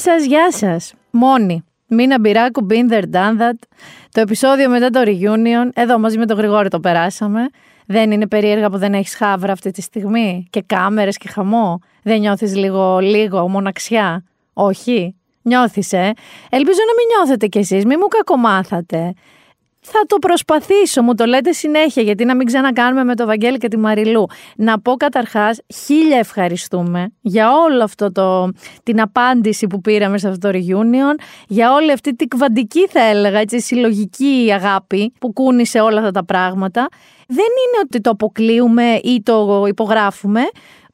Γεια σας, γεια σας. Μόνη. Μίνα Μπυράκου, been there, done that. Το επεισόδιο μετά το reunion, εδώ μαζί με τον Γρηγόρη το περάσαμε. Δεν είναι περίεργα που δεν έχεις χάβρα αυτή τη στιγμή; Και κάμερες και χαμό; Δεν νιώθεις λίγο, λίγο μοναξιά; Όχι. Νιώθεις, ε; Ελπίζω να μην νιώθετε κι εσείς, μην μου κακομάθατε. Θα το προσπαθήσω, μου το λέτε συνέχεια, γιατί να μην ξανακάνουμε με το Βαγγέλη και τη Μαριλού. Να πω καταρχάς, χίλια ευχαριστούμε για όλο αυτό το, την απάντηση που πήραμε σε αυτό το reunion, για όλη αυτή την κβαντική θα έλεγα, έτσι, συλλογική αγάπη που κούνησε όλα αυτά τα πράγματα. Δεν είναι ότι το αποκλείουμε ή το υπογράφουμε.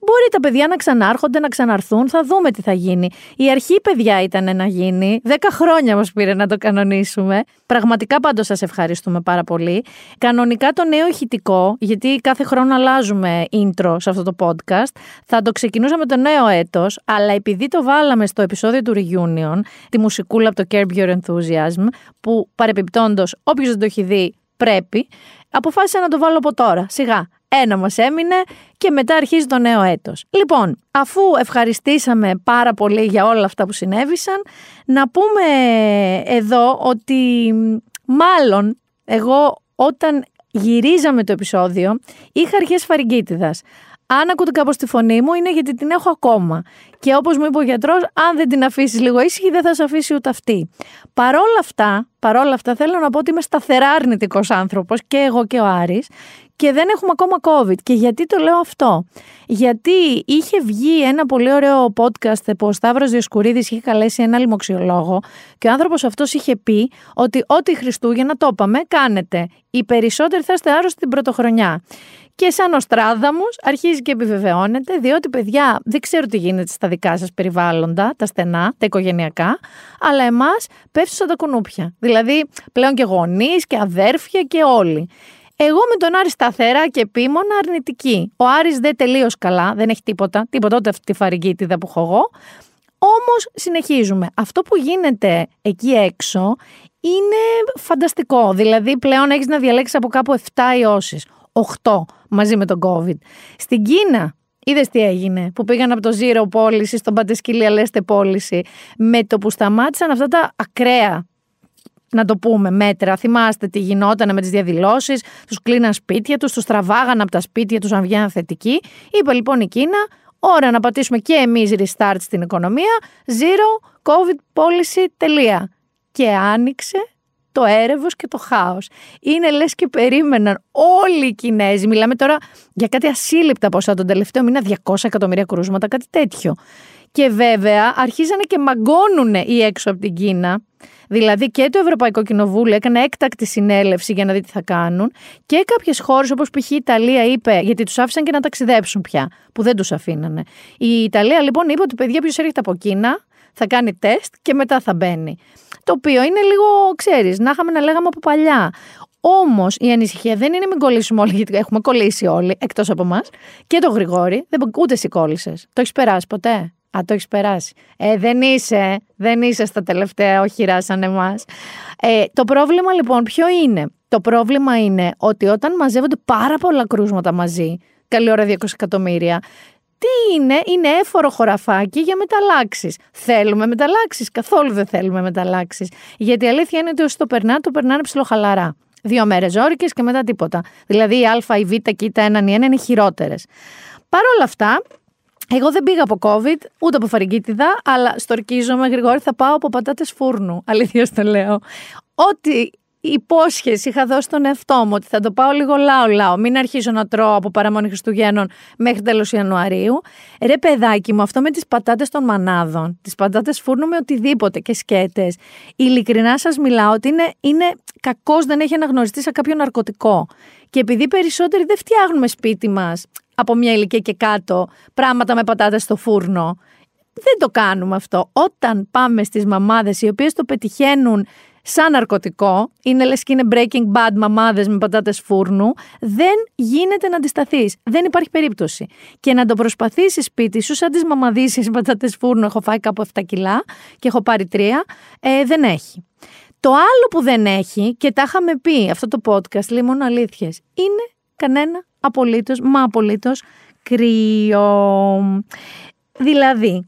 Μπορεί τα παιδιά να ξανάρχονται, να ξαναρθούν, θα δούμε τι θα γίνει. Η αρχή, παιδιά, ήταν να γίνει. Δέκα χρόνια μας πήρε να το κανονίσουμε. Πραγματικά πάντως σας ευχαριστούμε πάρα πολύ. Κανονικά το νέο ηχητικό, γιατί κάθε χρόνο αλλάζουμε intro σε αυτό το podcast, θα το ξεκινούσαμε το νέο έτος, αλλά επειδή το βάλαμε στο επεισόδιο του Reunion, τη μουσικούλα από το Curb Your Enthusiasm, που παρεπιπτόντως, όποιος δεν το έχει δει, πρέπει, αποφάσισα να το βάλω από τώρα, σιγά. Ένα μας έμεινε και μετά αρχίζει το νέο έτος. Λοιπόν, αφού ευχαριστήσαμε πάρα πολύ για όλα αυτά που συνέβησαν, να πούμε εδώ ότι μάλλον εγώ όταν γυρίζαμε το επεισόδιο είχα αρχές φαρικίτιδας. Αν ακούτε κάπως τη φωνή μου, είναι γιατί την έχω ακόμα. Και όπως μου είπε ο γιατρός, αν δεν την αφήσεις λίγο ήσυχη, δεν θα σε αφήσει ούτε αυτή. Παρόλα αυτά, παρόλα αυτά, θέλω να πω ότι είμαι σταθερά αρνητικός άνθρωπος και εγώ και ο Άρης και δεν έχουμε ακόμα COVID. Και γιατί το λέω αυτό; Γιατί είχε βγει ένα πολύ ωραίο podcast που ο Σταύρος Διοσκουρίδης είχε καλέσει ένα λοιμοξιολόγο και ο άνθρωπος αυτός είχε πει ότι ό,τι Χριστούγεννα το είπαμε, κάνετε. Οι περισσότεροι θα είστε άρρωστοι την πρωτοχρονιά. Και σαν ο Στράδαμος αρχίζει και επιβεβαιώνεται, διότι παιδιά δεν ξέρω τι γίνεται στα δικά σας περιβάλλοντα, τα στενά, τα οικογενειακά, αλλά εμάς πέφτει σαν τα κουνούπια. Δηλαδή πλέον και γονείς και αδέρφια και όλοι. Εγώ με τον Άρη σταθερά και επίμονα αρνητική. Ο Άρης δεν τελείως καλά, δεν έχει τίποτα, τίποτα ούτε αυτή τη φαρικίτιδα που έχω εγώ. Όμως συνεχίζουμε. Αυτό που γίνεται εκεί έξω είναι φανταστικό. Δηλαδή πλέον έχεις να διαλέξεις από κάπου 7 ιώσεις. 8 μαζί με τον COVID. Στην Κίνα Είδες τι έγινε, που πήγαν από το zero πώληση στον παντεσκύλια λέστε πώληση, με το που σταμάτησαν αυτά τα ακραία να το πούμε, μέτρα. Θυμάστε τι γινόταν με τις διαδηλώσεις, τους κλείναν σπίτια τους, τους τραβάγαν από τα σπίτια τους αν βγαίναν θετικοί. Είπε λοιπόν η Κίνα, ώρα να πατήσουμε και εμείς restart στην οικονομία, zero covid policy, τελεία. Και άνοιξε το έρευος και το χάος. Είναι λες και περίμεναν όλοι οι Κινέζοι. Μιλάμε τώρα για κάτι ασύλληπτα ποσά τον τελευταίο μήνα, 200 εκατομμύρια κρούσματα, κάτι τέτοιο. Και βέβαια αρχίζανε και μαγκώνουν οι έξω από την Κίνα Δηλαδή και το Ευρωπαϊκό Κοινοβούλιο έκανε έκτακτη συνέλευση για να δει τι θα κάνουν και κάποιες χώρες όπως π.χ. η Ιταλία είπε, γιατί τους άφησαν και να ταξιδέψουν πια, που δεν τους αφήνανε. Η Ιταλία λοιπόν είπε ότι παιδιά, ποιος έρχεται από Κίνα, θα κάνει τεστ και μετά θα μπαίνει. Το οποίο είναι λίγο, ξέρεις, να είχαμε να λέγαμε από παλιά. Όμως η ανησυχία δεν είναι μην κολλήσουμε όλοι, γιατί έχουμε κολλήσει όλοι, εκτός από εμάς, και το Γρηγόρη. Δεν, ούτε εσύ κόλλησες. Το έχεις περάσει ποτέ; Α, το έχεις περάσει. Ε, δεν είσαι, δεν είσαι στα τελευταία οχυρά σαν εμάς. Ε, το πρόβλημα λοιπόν ποιο είναι; Το πρόβλημα είναι ότι όταν μαζεύονται πάρα πολλά κρούσματα μαζί, καλή ώρα 200 εκατομμύρια, τι είναι, είναι έφορο χωραφάκι για μεταλλάξεις. Θέλουμε μεταλλάξεις, καθόλου δεν θέλουμε μεταλλάξεις. Γιατί η αλήθεια είναι ότι όσοι το περνάνε, το περνάνε ψιλοχαλαρά. Δύο μέρες ζώρικες και μετά τίποτα. Δηλαδή η Α, η Β και η Τ1 η είναι χειρότερες. Παρ' όλα αυτά, εγώ δεν πήγα από COVID, ούτε από φαρικίτιδα, αλλά στορκίζομαι, Γρηγόρη, θα πάω από πατάτες φούρνου. Αλήθεια το λέω. Ό,τι υπόσχεση είχα δώσει στον εαυτό μου ότι θα το πάω λίγο λάο-λάο, μην αρχίσω να τρώω από παραμονή Χριστουγέννων μέχρι τέλος Ιανουαρίου. Ρε παιδάκι μου, αυτό με τις πατάτες των μανάδων, τις πατάτες φούρνου με οτιδήποτε και σκέτες, ειλικρινά σας μιλάω ότι είναι, είναι κακός δεν έχει αναγνωριστεί σε κάποιο ναρκωτικό. Και επειδή περισσότεροι δεν φτιάχνουμε σπίτι μας από μια ηλικία και κάτω πράγματα με πατάτες στο φούρνο. Δεν το κάνουμε αυτό. Όταν πάμε στις μαμάδες οι οποίες το πετυχαίνουν σαν ναρκωτικό, είναι λες και είναι breaking bad μαμάδες με πατάτες φούρνου, δεν γίνεται να αντισταθείς. Δεν υπάρχει περίπτωση. Και να το προσπαθήσεις σπίτι σου, σαν τις μαμαδίσεις πατάτες φούρνου, έχω φάει κάπου 7 κιλά και έχω πάρει 3, ε, δεν έχει. Το άλλο που δεν έχει, και τα είχαμε πει αυτό το podcast, λέει μόνο αλήθειες, είναι κανένα απολύτως, μα απολύτως κρύο. Δηλαδή,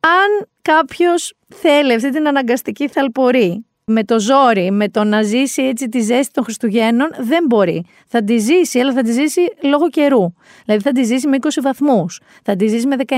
αν κάποιος θέλει αυτή την αναγκαστική θαλπορή με το ζόρι, με το να ζήσει έτσι τη ζέστη των Χριστουγέννων, δεν μπορεί. Θα τη ζήσει, αλλά θα τη ζήσει λόγω καιρού. Δηλαδή θα τη ζήσει με 20 βαθμούς, θα τη ζήσει με 19,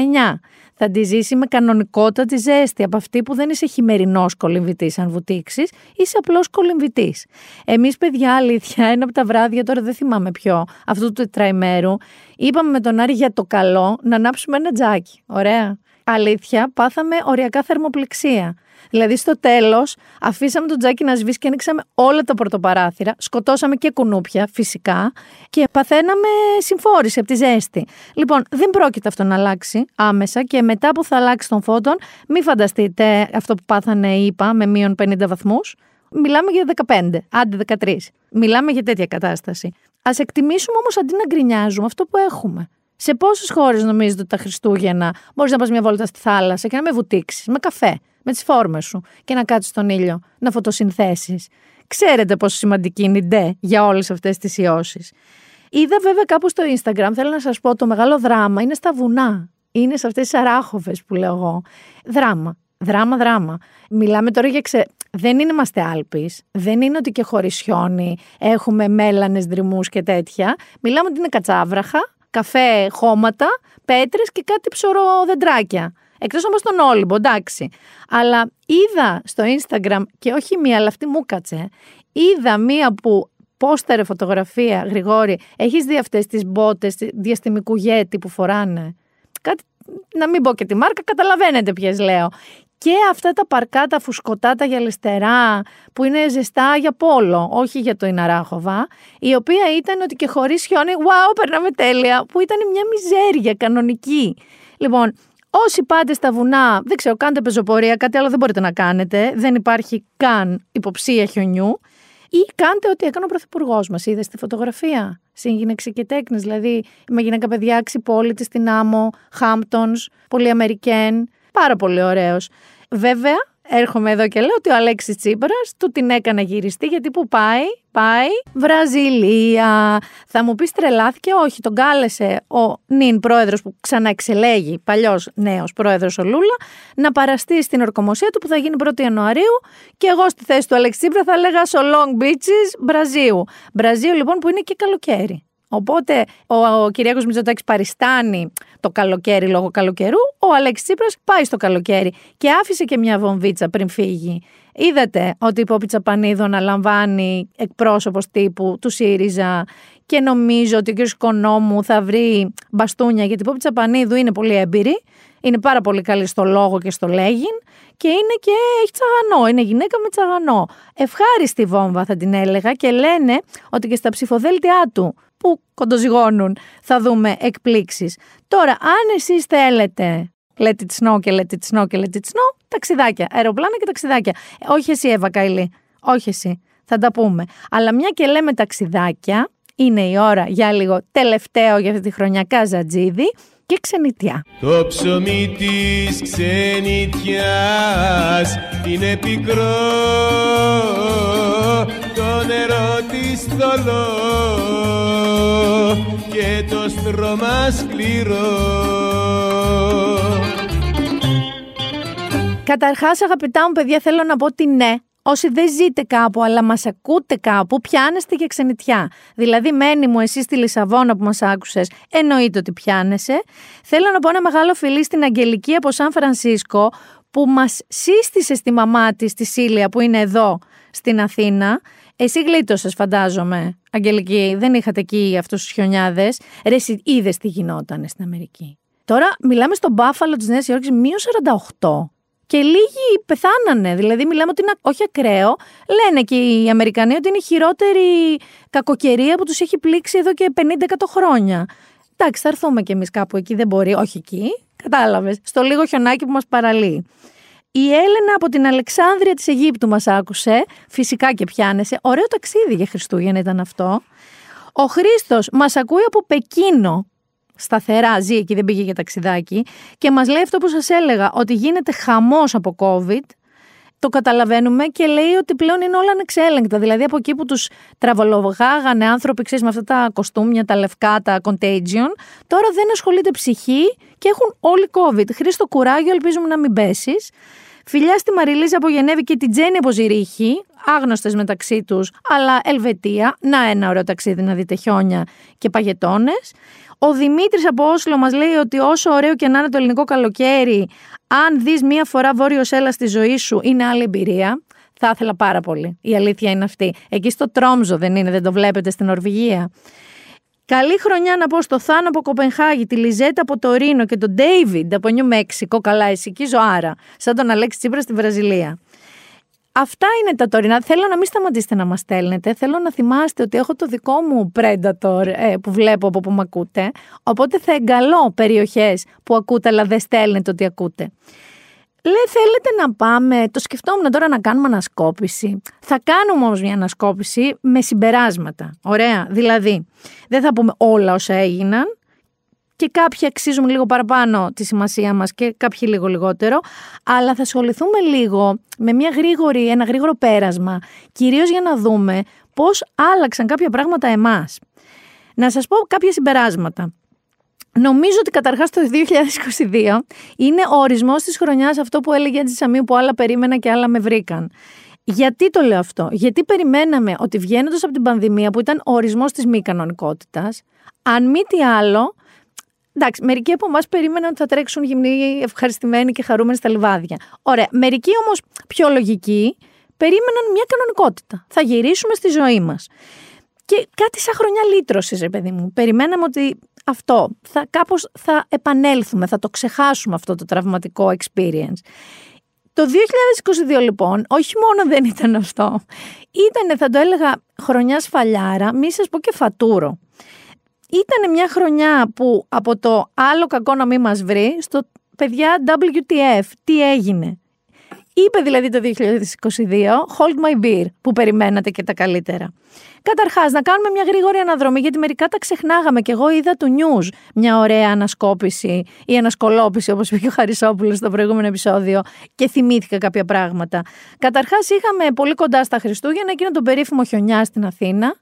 θα τη ζήσει με κανονικότατη ζέστη, από αυτή που δεν είσαι χειμερινός κολυμβητής, αν βουτήξεις, είσαι απλός κολυμβητής. Εμείς, παιδιά, αλήθεια, ένα από τα βράδια, τώρα δεν θυμάμαι ποιο, αυτού του τετραημέρου, είπαμε με τον Άρη για το καλό να ανάψουμε ένα τζάκι. Ωραία. Αλήθεια, πάθαμε οριακά θερμοπληξία. Δηλαδή στο τέλος, αφήσαμε το τζάκι να σβήσει και ανοίξαμε όλα τα πορτοπαράθυρα. Σκοτώσαμε και κουνούπια, φυσικά, και παθαίναμε συμφόρηση από τη ζέστη. Λοιπόν, δεν πρόκειται αυτό να αλλάξει άμεσα και μετά που θα αλλάξει τον φώτον, μην φανταστείτε αυτό που πάθανε, είπα, με μείον 50 βαθμούς. Μιλάμε για 15, άντε 13. Μιλάμε για τέτοια κατάσταση. Α εκτιμήσουμε όμως αντί να γκρινιάζουμε αυτό που έχουμε. Σε πόσες χώρες νομίζετε ότι τα Χριστούγεννα μπορείς να πας μια βόλτα στη θάλασσα και να με βουτήξεις με καφέ, με τις φόρμες σου και να κάτσεις στον ήλιο, να φωτοσυνθέσεις. Ξέρετε πόσο σημαντική είναι η ντε για όλες αυτές τις ιώσεις. Είδα βέβαια κάπου στο Instagram, θέλω να σας πω, το μεγάλο δράμα είναι στα βουνά. Είναι σε αυτές τις αράχοβες που λέω εγώ. Δράμα. Δράμα, δράμα. Μιλάμε τώρα για ξε... Δεν είναι είμαστε Άλπεις, δεν είναι ότι και χωρί χιόνι έχουμε μέλανες δρυμούς και τέτοια. Μιλάμε ότι είναι κατσάβραχα, καφέ χώματα, πέτρες και κάτι ψωροδεντράκια. Εκτός όμως τον Όλυμπο, εντάξει. Αλλά είδα στο Instagram και όχι μία, αλλά αυτή μου κάτσε. Είδα μία που πόστερε φωτογραφία, Γρηγόρη. Έχεις δει αυτές τις μπότες διαστημικού γέτη που φοράνε; Κάτι, να μην πω και τη μάρκα, καταλαβαίνετε ποιες λέω και αυτά τα παρκά, τα φουσκωτά, τα γυαλιστερά που είναι ζεστά για πόλο, όχι για το Ιναράχοβα, η οποία ήταν ότι και χωρίς χιόνι, wow, περνάμε τέλεια, που ήταν μια μιζέρια κανονική. Λοιπόν, όσοι πάτε στα βουνά, δεν ξέρω, κάντε πεζοπορία, κάτι άλλο δεν μπορείτε να κάνετε, δεν υπάρχει καν υποψία χιονιού, ή κάντε ό,τι έκανε ο Πρωθυπουργός μας. Είδες στη φωτογραφία; Σύγγυνεξε και τέκνε. Δηλαδή, με γυναίκα παιδιά ξυπόλυτη στην άμμο, Χάμπτονς, πολύ Αμερικέν. Πάρα πολύ ωραίος. Βέβαια, έρχομαι εδώ και λέω ότι ο Αλέξης Τσίπρας του την έκανε γυριστή γιατί που πάει, πάει Βραζιλία. Θα μου πεις τρελάθηκε, όχι, τον κάλεσε ο νυν πρόεδρος που ξαναεξελέγει, παλιός νέος πρόεδρος ο Λούλα, να παραστεί στην ορκομοσία του που θα γίνει 1η Ιανουαρίου και εγώ στη θέση του Αλέξη Τσίπρα θα έλεγα στο Long Beaches, Μπραζίου. Μπραζίου λοιπόν που είναι και καλοκαίρι. Οπότε ο, ο Κυριάκος Μητσοτάκης παριστάνει το καλοκαίρι λόγω καλοκαιρού, ο Αλέξης Τσίπρας πάει στο καλοκαίρι και άφησε και μια βομβίτσα πριν φύγει. Είδατε ότι η Πόπη Τσαπανίδου αναλαμβάνει εκπρόσωπος τύπου του ΣΥΡΙΖΑ και νομίζω ότι ο κ. Κονόμου θα βρει μπαστούνια γιατί η Πόπη Τσαπανίδου είναι πολύ έμπειρη, είναι πάρα πολύ καλή στο λόγο και στο λέγειν και είναι και έχει τσαγανό, είναι γυναίκα με τσαγανό. Ευχάριστη βόμβα θα την έλεγα και λένε ότι και στα ψηφοδέλτια του που κοντοζυγώνουν θα δούμε εκπλήξεις. Τώρα, αν εσείς θέλετε let it snow και let it snow και let it snow, ταξιδάκια, αεροπλάνα και ταξιδάκια. Ε, όχι εσύ Εύα Καηλή, όχι εσύ, θα τα πούμε. Αλλά μια και λέμε ταξιδάκια, είναι η ώρα για λίγο τελευταίο για αυτή τη χρονιά Καζατζίδη και ξενιτιά. Το ψωμί της ξενιτιάς είναι πικρό το νερό της θολός και το στρώμα σκληρό Καταρχάς αγαπητά μου παιδιά θέλω να πω ότι ναι Όσοι δεν ζείτε κάπου, αλλά μας ακούτε κάπου, πιάνεστε για ξενιτιά. Δηλαδή, μένει μου εσύ στη Λισαβόνα που μας άκουσες, εννοείται ότι πιάνεσαι. Θέλω να πω ένα μεγάλο φιλί στην Αγγελική από Σαν Φρανσίσκο, που μας σύστησε στη μαμά της, στη Σίλια, που είναι εδώ στην Αθήνα. Εσύ γλίτωσες, φαντάζομαι, Αγγελική, δεν είχατε εκεί αυτούς τους χιονιάδες. Ρε, είδες τι γινόταν στην Αμερική. Τώρα μιλάμε στον Μπάφαλο της Νέας Υόρκης, μείον 48 και λίγοι πεθάνανε. Δηλαδή, μιλάμε ότι είναι όχι ακραίο. Λένε και οι Αμερικανοί ότι είναι η χειρότερη κακοκαιρία που τους έχει πλήξει εδώ και 50-100 χρόνια. Εντάξει, θα έρθουμε κι εμείς κάπου εκεί, δεν μπορεί, όχι εκεί. Κατάλαβες. Στο λίγο χιονάκι που μας παραλύει. Η Έλενα από την Αλεξάνδρεια της Αιγύπτου μας άκουσε. Φυσικά και πιάνεσε. Ωραίο ταξίδι για Χριστούγεννα ήταν αυτό. Ο Χρήστος μας ακούει από Πεκίνο σταθερά, ζει εκεί, δεν πήγε για ταξιδάκι και μας λέει αυτό που σας έλεγα, ότι γίνεται χαμός από COVID το καταλαβαίνουμε και λέει ότι πλέον είναι όλα ανεξέλεγκτα. Δηλαδή από εκεί που τους τραβολογάγανε άνθρωποι, ξέρεις, με αυτά τα κοστούμια, τα λευκά, τα contagion, τώρα δεν ασχολείται ψυχή και έχουν όλοι COVID. Χρήστο κουράγιο, ελπίζουμε να μην πέσεις. Φιλιά στη Μαριλίζα από Γενέβη και την Τζέννη από Ζηρίχη, άγνωστες μεταξύ τους, αλλά Ελβετία. Να ένα ωραίο ταξίδι να δείτε χιόνια και παγετώνες. Ο Δημήτρης από Όσλο μας λέει ότι όσο ωραίο και να είναι το ελληνικό καλοκαίρι, αν δεις μία φορά βόρειο έλα στη ζωή σου, είναι άλλη εμπειρία. Θα ήθελα πάρα πολύ. Η αλήθεια είναι αυτή. Εκεί στο Τρόμζο δεν είναι, δεν το βλέπετε στην Νορβηγία. Καλή χρονιά να πω στο Θάνο από Κοπενχάγη, τη Λιζέτα από το Ρήνο και τον Ντέιβιντ από Νιου Μέξικο. Καλά, εσύ και ζωάρα. Σαν τον Αλέξη Τσίπρα στη Βραζιλία. Αυτά είναι τα τωρινά. Θέλω να μην σταματήσετε να μας στέλνετε. Θέλω να θυμάστε ότι έχω το δικό μου Predator ε, που βλέπω από που με ακούτε. Οπότε θα εγκαλώ περιοχές που ακούτε, αλλά δεν στέλνετε ότι ακούτε. Λέει, θέλετε να πάμε, το σκεφτόμουν τώρα να κάνουμε ανασκόπηση. Θα κάνουμε όμως μια ανασκόπηση με συμπεράσματα. Ωραία, δηλαδή δεν θα πούμε όλα όσα έγιναν και κάποιοι αξίζουν λίγο παραπάνω τη σημασία μας και κάποιοι λίγο λιγότερο, αλλά θα ασχοληθούμε λίγο με μια γρήγορη, ένα γρήγορο πέρασμα, κυρίως για να δούμε πώς άλλαξαν κάποια πράγματα εμάς. Να σας πω κάποια συμπεράσματα. Νομίζω ότι καταρχάς το 2022 είναι ο ορισμός της χρονιάς αυτό που έλεγε έτσι Σαμίου που άλλα περίμενα και άλλα με βρήκαν. Γιατί το λέω αυτό, Γιατί περιμέναμε ότι βγαίνοντας από την πανδημία που ήταν ο ορισμός της μη κανονικότητας, αν μη τι άλλο, εντάξει, μερικοί από εμάς περίμεναν ότι θα τρέξουν γυμνοί, ευχαριστημένοι και χαρούμενοι στα λιβάδια. Ωραία. Μερικοί όμως πιο λογικοί περίμεναν μια κανονικότητα. Θα γυρίσουμε στη ζωή μας. Και κάτι σαν χρονιά λύτρωσης, ρε παιδί μου. Περιμέναμε ότι αυτό. Θα, κάπως θα επανέλθουμε, θα το ξεχάσουμε αυτό το τραυματικό experience. Το 2022 λοιπόν, όχι μόνο δεν ήταν αυτό, ήταν, θα το έλεγα, χρονιάς σφαλιάρα, μη σας πω και φατούρο. Ήταν μια χρονιά που από το άλλο κακό να μην μας βρει, στο παιδιά WTF, τι έγινε; Είπε δηλαδή το 2022, hold my beer, που περιμένατε και τα καλύτερα. Καταρχάς, να κάνουμε μια γρήγορη αναδρομή, γιατί μερικά τα ξεχνάγαμε. Και εγώ είδα του news μια ωραία ανασκόπηση ή ανασκολόπηση, όπως είπε και ο Χαρισόπουλος στο προηγούμενο επεισόδιο, και θυμήθηκα κάποια πράγματα. Καταρχάς, είχαμε πολύ κοντά στα Χριστούγεννα εκείνο τον περίφημο χιονιά στην Αθήνα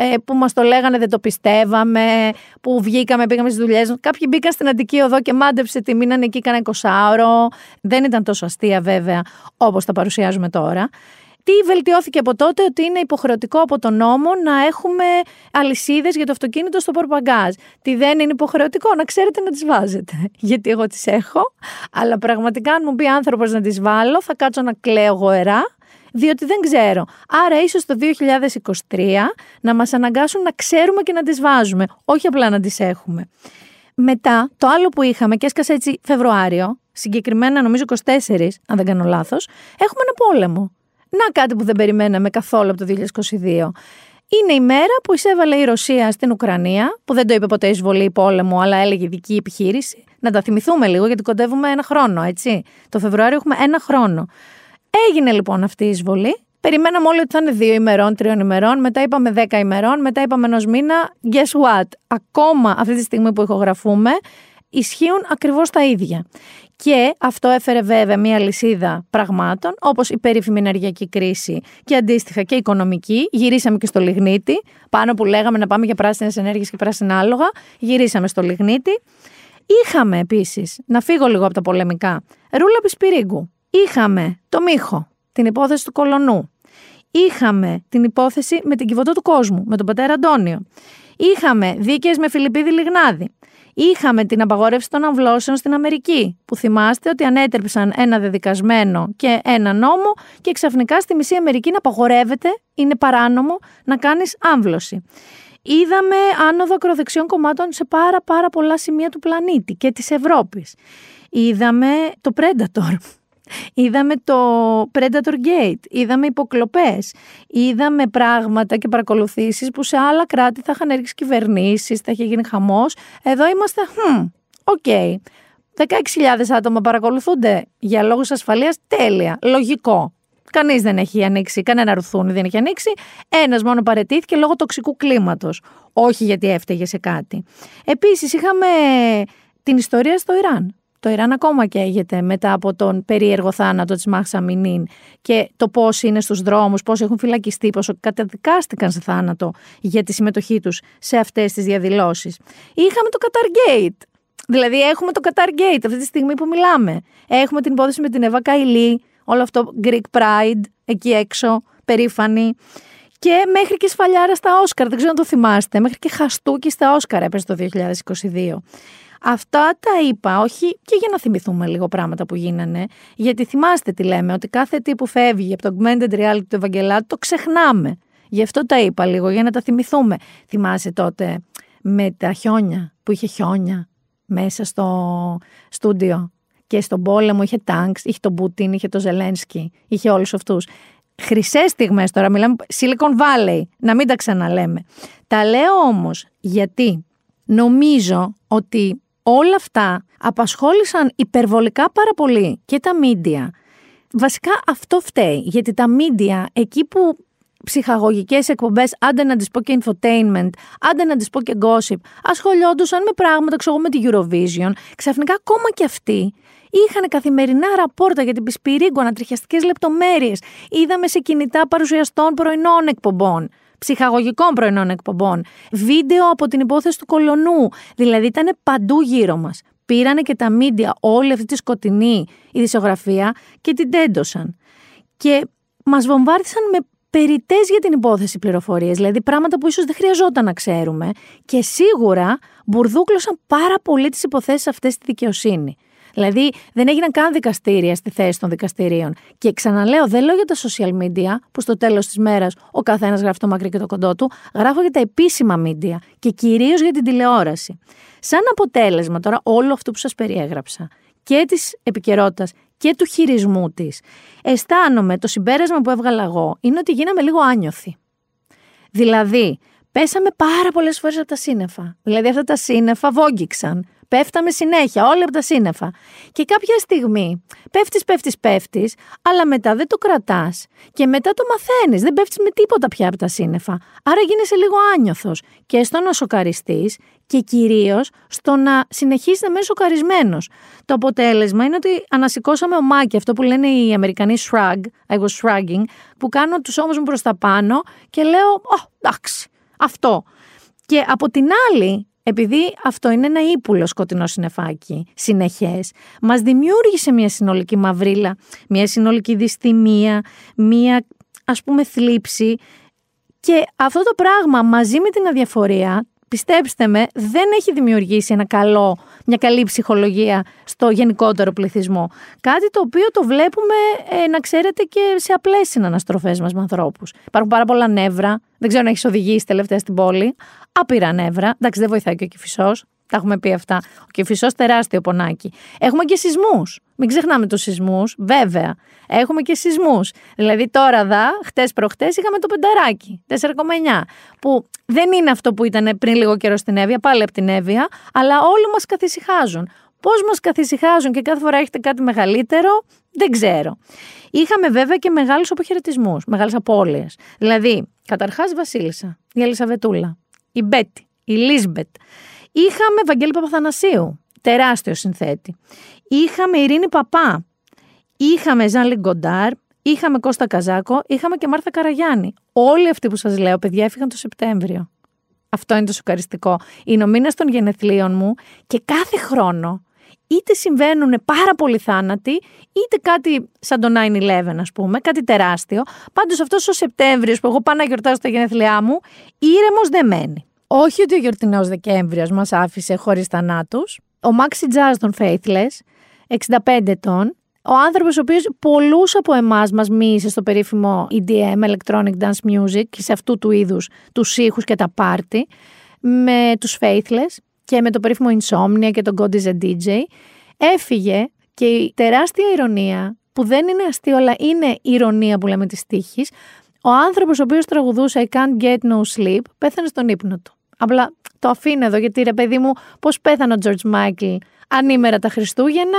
ε, που μας το λέγανε, δεν το πιστεύαμε, που βγήκαμε, πήγαμε στις δουλειές. Κάποιοι μπήκαν στην Αντική Οδό και μάντεψε τη μείνανε εκεί κανένα 20 Δεν ήταν τόσο αστεία βέβαια όπως τα παρουσιάζουμε τώρα. Τι βελτιώθηκε από τότε, ότι είναι υποχρεωτικό από τον νόμο να έχουμε αλυσίδες για το αυτοκίνητο στο πορπαγκάζ. Τι δεν είναι υποχρεωτικό, να ξέρετε να τις βάζετε. Γιατί εγώ τις έχω, αλλά πραγματικά αν μου πει άνθρωπος να τις βάλω, θα κάτσω να κλαίω γοερά διότι δεν ξέρω. Άρα ίσως το 2023 να μας αναγκάσουν να ξέρουμε και να τις βάζουμε, όχι απλά να τις έχουμε. Μετά, το άλλο που είχαμε και έσκασε έτσι Φεβρουάριο, συγκεκριμένα νομίζω 24, αν δεν κάνω λάθος, έχουμε ένα πόλεμο. Να κάτι που δεν περιμέναμε καθόλου από το 2022. Είναι η μέρα που εισέβαλε η Ρωσία στην Ουκρανία, που δεν το είπε ποτέ εισβολή πόλεμο, αλλά έλεγε δική επιχείρηση. Να τα θυμηθούμε λίγο, γιατί κοντεύουμε ένα χρόνο, έτσι. Το Φεβρουάριο έχουμε ένα χρόνο. Έγινε λοιπόν αυτή η εισβολή. Περιμέναμε όλοι ότι θα είναι δύο ημερών, τριών ημερών. Μετά είπαμε δέκα ημερών. Μετά είπαμε ενός μήνα. Guess what? Ακόμα αυτή τη στιγμή που ηχογραφούμε, ισχύουν ακριβώς τα ίδια. Και αυτό έφερε βέβαια μια λυσίδα πραγμάτων, όπως η περίφημη ενεργειακή κρίση και αντίστοιχα και οικονομική. Γυρίσαμε και στο λιγνίτη. Πάνω που λέγαμε να πάμε για πράσινες ενέργειες και πράσινα άλογα, γυρίσαμε στο λιγνίτη. Είχαμε επίσης, να φύγω λίγο από τα πολεμικά, ρούλα πισπυρίγκου. Είχαμε το Μίχο, την υπόθεση του Κολονού. Είχαμε την υπόθεση με την κυβωτό του κόσμου, με τον πατέρα Αντώνιο. Είχαμε δίκαιες με Φιλιππίδη Λιγνάδη. Είχαμε την απαγόρευση των αμβλώσεων στην Αμερική, που θυμάστε ότι ανέτρεψαν ένα δεδικασμένο και ένα νόμο και ξαφνικά στη μισή Αμερική να απαγορεύεται, είναι παράνομο, να κάνεις άμβλωση. Είδαμε άνοδο ακροδεξιών κομμάτων σε πάρα πάρα πολλά σημεία του πλανήτη και της Ευρώπης. Είδαμε το Predator Είδαμε το Predator Gate, είδαμε υποκλοπές, είδαμε πράγματα και παρακολουθήσεις που σε άλλα κράτη θα είχαν ρίξει κυβερνήσεις, θα είχε γίνει χαμός. Εδώ είμαστε, OK, okay. 16.000 άτομα παρακολουθούνται για λόγους ασφαλείας, τέλεια, λογικό. Κανείς δεν έχει ανοίξει, κανένα ρουθούνι δεν έχει ανοίξει. Ένας μόνο παρετήθηκε λόγω τοξικού κλίματος. Όχι γιατί έφταιγε σε κάτι. Επίσης, είχαμε την ιστορία στο Ιράν Το Ιράν ακόμα καίγεται μετά από τον περίεργο θάνατο της Μάχης Αμινίν και το πώς είναι στους δρόμους, πώς έχουν φυλακιστεί, πόσο καταδικάστηκαν σε θάνατο για τη συμμετοχή τους σε αυτές τις διαδηλώσεις. Είχαμε το Qatar Δηλαδή έχουμε το Qatar Gate αυτή τη στιγμή που μιλάμε. Έχουμε την υπόθεση με την Εύα Καηλή, όλο αυτό Greek Pride εκεί έξω, περήφανη. Και μέχρι και σφαλιάρα στα Όσκαρ, δεν ξέρω αν το θυμάστε, μέχρι και χαστούκι στα Όσκαρ έπεσε το 2022. Αυτά τα είπα, όχι και για να θυμηθούμε λίγο πράγματα που γίνανε, γιατί θυμάστε τι λέμε, ότι κάθε τι που φεύγει από το augmented reality του Ευαγγελάτου το ξεχνάμε. Γι' αυτό τα είπα λίγο, για να τα θυμηθούμε. Θυμάσαι τότε με τα χιόνια, που είχε χιόνια μέσα στο στούντιο και στον πόλεμο είχε τάγκς, είχε τον Πούτιν, είχε τον Ζελένσκι, είχε όλους αυτούς. Χρυσές στιγμές τώρα, μιλάμε Silicon Valley, να μην τα ξαναλέμε. Τα λέω όμως γιατί νομίζω ότι όλα αυτά απασχόλησαν υπερβολικά πάρα πολύ και τα μίντια. Βασικά αυτό φταίει, γιατί τα μίντια εκεί που ψυχαγωγικές εκπομπές, άντε να τις πω και infotainment, άντε να τις πω και gossip, ασχολιόντουσαν με πράγματα, ξέρω με τη Eurovision, ξαφνικά ακόμα και αυτοί είχαν καθημερινά ραπόρτα για την Πισπυρίγκο, ανατριχιαστικές λεπτομέρειες, είδαμε σε κινητά παρουσιαστών πρωινών εκπομπών ψυχαγωγικών πρωινών εκπομπών, βίντεο από την υπόθεση του κολονού. Δηλαδή ήταν παντού γύρω μας. Πήρανε και τα μίντια όλη αυτή τη σκοτεινή ειδησιογραφία και την τέντωσαν. Και μας βομβάρδισαν με περιτές για την υπόθεση πληροφορίες, δηλαδή πράγματα που ίσως δεν χρειαζόταν να ξέρουμε και σίγουρα μπουρδούκλωσαν πάρα πολύ τις υποθέσεις αυτές στη δικαιοσύνη. Δηλαδή δεν έγιναν καν δικαστήρια στη θέση των δικαστηρίων. Και ξαναλέω, δεν λέω για τα social media, που στο τέλος της μέρας ο καθένας γράφει το μακρύ και το κοντό του. Γράφω για τα επίσημα media και κυρίως για την τηλεόραση. Σαν αποτέλεσμα τώρα όλο αυτό που σας περιέγραψα και της επικαιρότητας και του χειρισμού της, αισθάνομαι το συμπέρασμα που έβγαλα εγώ είναι ότι γίναμε λίγο άνιωθοι. Δηλαδή, πέσαμε πάρα πολλές φορές από τα σύννεφα. Δηλαδή, αυτά τα σύννεφα βόγγιξαν. Πέφταμε συνέχεια, όλα από τα σύννεφα. Και κάποια στιγμή πέφτεις, πέφτεις, πέφτεις, αλλά μετά δεν το κρατάς. Και μετά το μαθαίνεις. Δεν πέφτεις με τίποτα πια από τα σύννεφα. Άρα γίνεσαι λίγο άνιωθος και στο να σοκαριστείς και κυρίως στο να συνεχίσεις να μένεις σοκαρισμένος. Το αποτέλεσμα είναι ότι ανασηκώσαμε ομάκι, αυτό που λένε οι Αμερικανοί shrug, I was shrugging, που κάνω τους ώμους μου προς τα πάνω και λέω, Ω, εντάξει, αυτό. Και από την άλλη, επειδή αυτό είναι ένα ύπουλο σκοτεινό συνεφάκι, συνεχές, μας δημιούργησε μια συνολική μαυρίλα, μια συνολική δυστημία, μια ας πούμε θλίψη. Και αυτό το πράγμα μαζί με την αδιαφορία, πιστέψτε με, δεν έχει δημιουργήσει ένα καλό, μια καλή ψυχολογία στο γενικότερο πληθυσμό. Κάτι το οποίο το βλέπουμε, ε, να ξέρετε, και σε απλές συναναστροφές μας με ανθρώπους. Υπάρχουν πάρα πολλά νεύρα. Δεν ξέρω αν έχεις οδηγήσει τελευταία στην πόλη άπειρα νεύρα. Εντάξει, δεν βοηθάει και ο κυφισό. Τα έχουμε πει αυτά. Ο κυφισό τεράστιο πονάκι. Έχουμε και σεισμούς. Μην ξεχνάμε τους σεισμούς, βέβαια. Έχουμε και σεισμούς. Δηλαδή τώρα δα, χτες προχτές είχαμε το πενταράκι, 4,9. Που δεν είναι αυτό που ήταν πριν λίγο καιρό στην Εύβοια, πάλι από την Εύβοια, αλλά όλοι μας καθησυχάζουν. Πώς μας καθησυχάζουν και κάθε φορά έχετε κάτι μεγαλύτερο, δεν ξέρω. Είχαμε βέβαια και μεγάλους αποχαιρετισμούς, μεγάλες απώλειες. Δηλαδή, καταρχάς Βασίλισσα, η Ελισαβετούλα, η Μπέτη, η Λίσμπετ. Είχαμε Βαγγέλη Παπαθανασίου, τεράστιο συνθέτη. Είχαμε Ειρήνη Παπά. Είχαμε Ζαν Λιγκοντάρ. Είχαμε Κώστα Καζάκο. Είχαμε και Μάρθα Καραγιάννη. Όλοι αυτοί που σας λέω, παιδιά, έφυγαν το Σεπτέμβριο. Αυτό είναι το σοκαριστικό. Είναι ο μήνα των γενεθλίων μου και κάθε χρόνο είτε συμβαίνουν πάρα πολλοί θάνατοι, είτε κάτι σαν το 9-11, ας πούμε, κάτι τεράστιο. Πάντως αυτός ο Σεπτέμβριος που εγώ πάω να γιορτάσω τα γενέθλιά μου, ήρεμος δεν μένει. Όχι ότι ο γιορτινός Δεκέμβριος μας άφησε χωρίς θανάτους. Ο Μάξι Τζάζ των Faithless, 65 ετών, ο άνθρωπος ο οποίος πολλούς από εμάς μας μίλησε στο περίφημο EDM, Electronic Dance Music, και σε αυτού του είδους τους ήχους και τα πάρτι, με τους Faithless και με το περίφημο Insomnia και τον God is a DJ, έφυγε και η τεράστια ηρωνία, που δεν είναι αστείο, αλλά είναι ηρωνία που λέμε της τύχης, ο άνθρωπος ο οποίος τραγουδούσε I can't get no sleep, πέθανε στον ύπνο του. Απλά το αφήνω εδώ, γιατί ρε παιδί μου, πώς πέθανε ο George Michael ανήμερα τα Χριστούγεννα.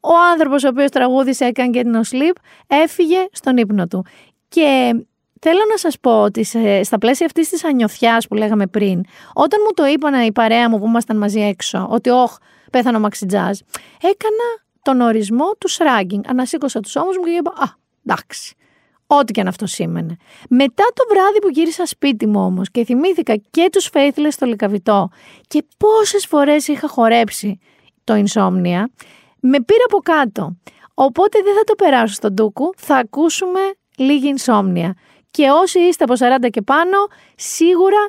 Ο άνθρωπος ο οποίος τραγούδισε I can't get no sleep έφυγε στον ύπνο του. Και Θέλω να σας πω ότι στα πλαίσια αυτής της ανιωθιάς που λέγαμε πριν, όταν μου το είπαν η παρέα μου που ήμασταν μαζί έξω, ότι όχ, πέθανε ο Μαξιτζάζ, έκανα τον ορισμό του σράγκινγκ. Ανασήκωσα τους ώμους μου και είπα, Α, εντάξει. Ό,τι και αν αυτό σήμαινε. Μετά το βράδυ που γύρισα σπίτι μου όμως και θυμήθηκα και τους Faithless στο Λικαβιτό και πόσες φορές είχα χορέψει το insomnia, με πήρε από κάτω. Οπότε δεν θα το περάσω στον Τούκου, θα ακούσουμε λίγη insomnia. Και όσοι είστε από 40 και πάνω, σίγουρα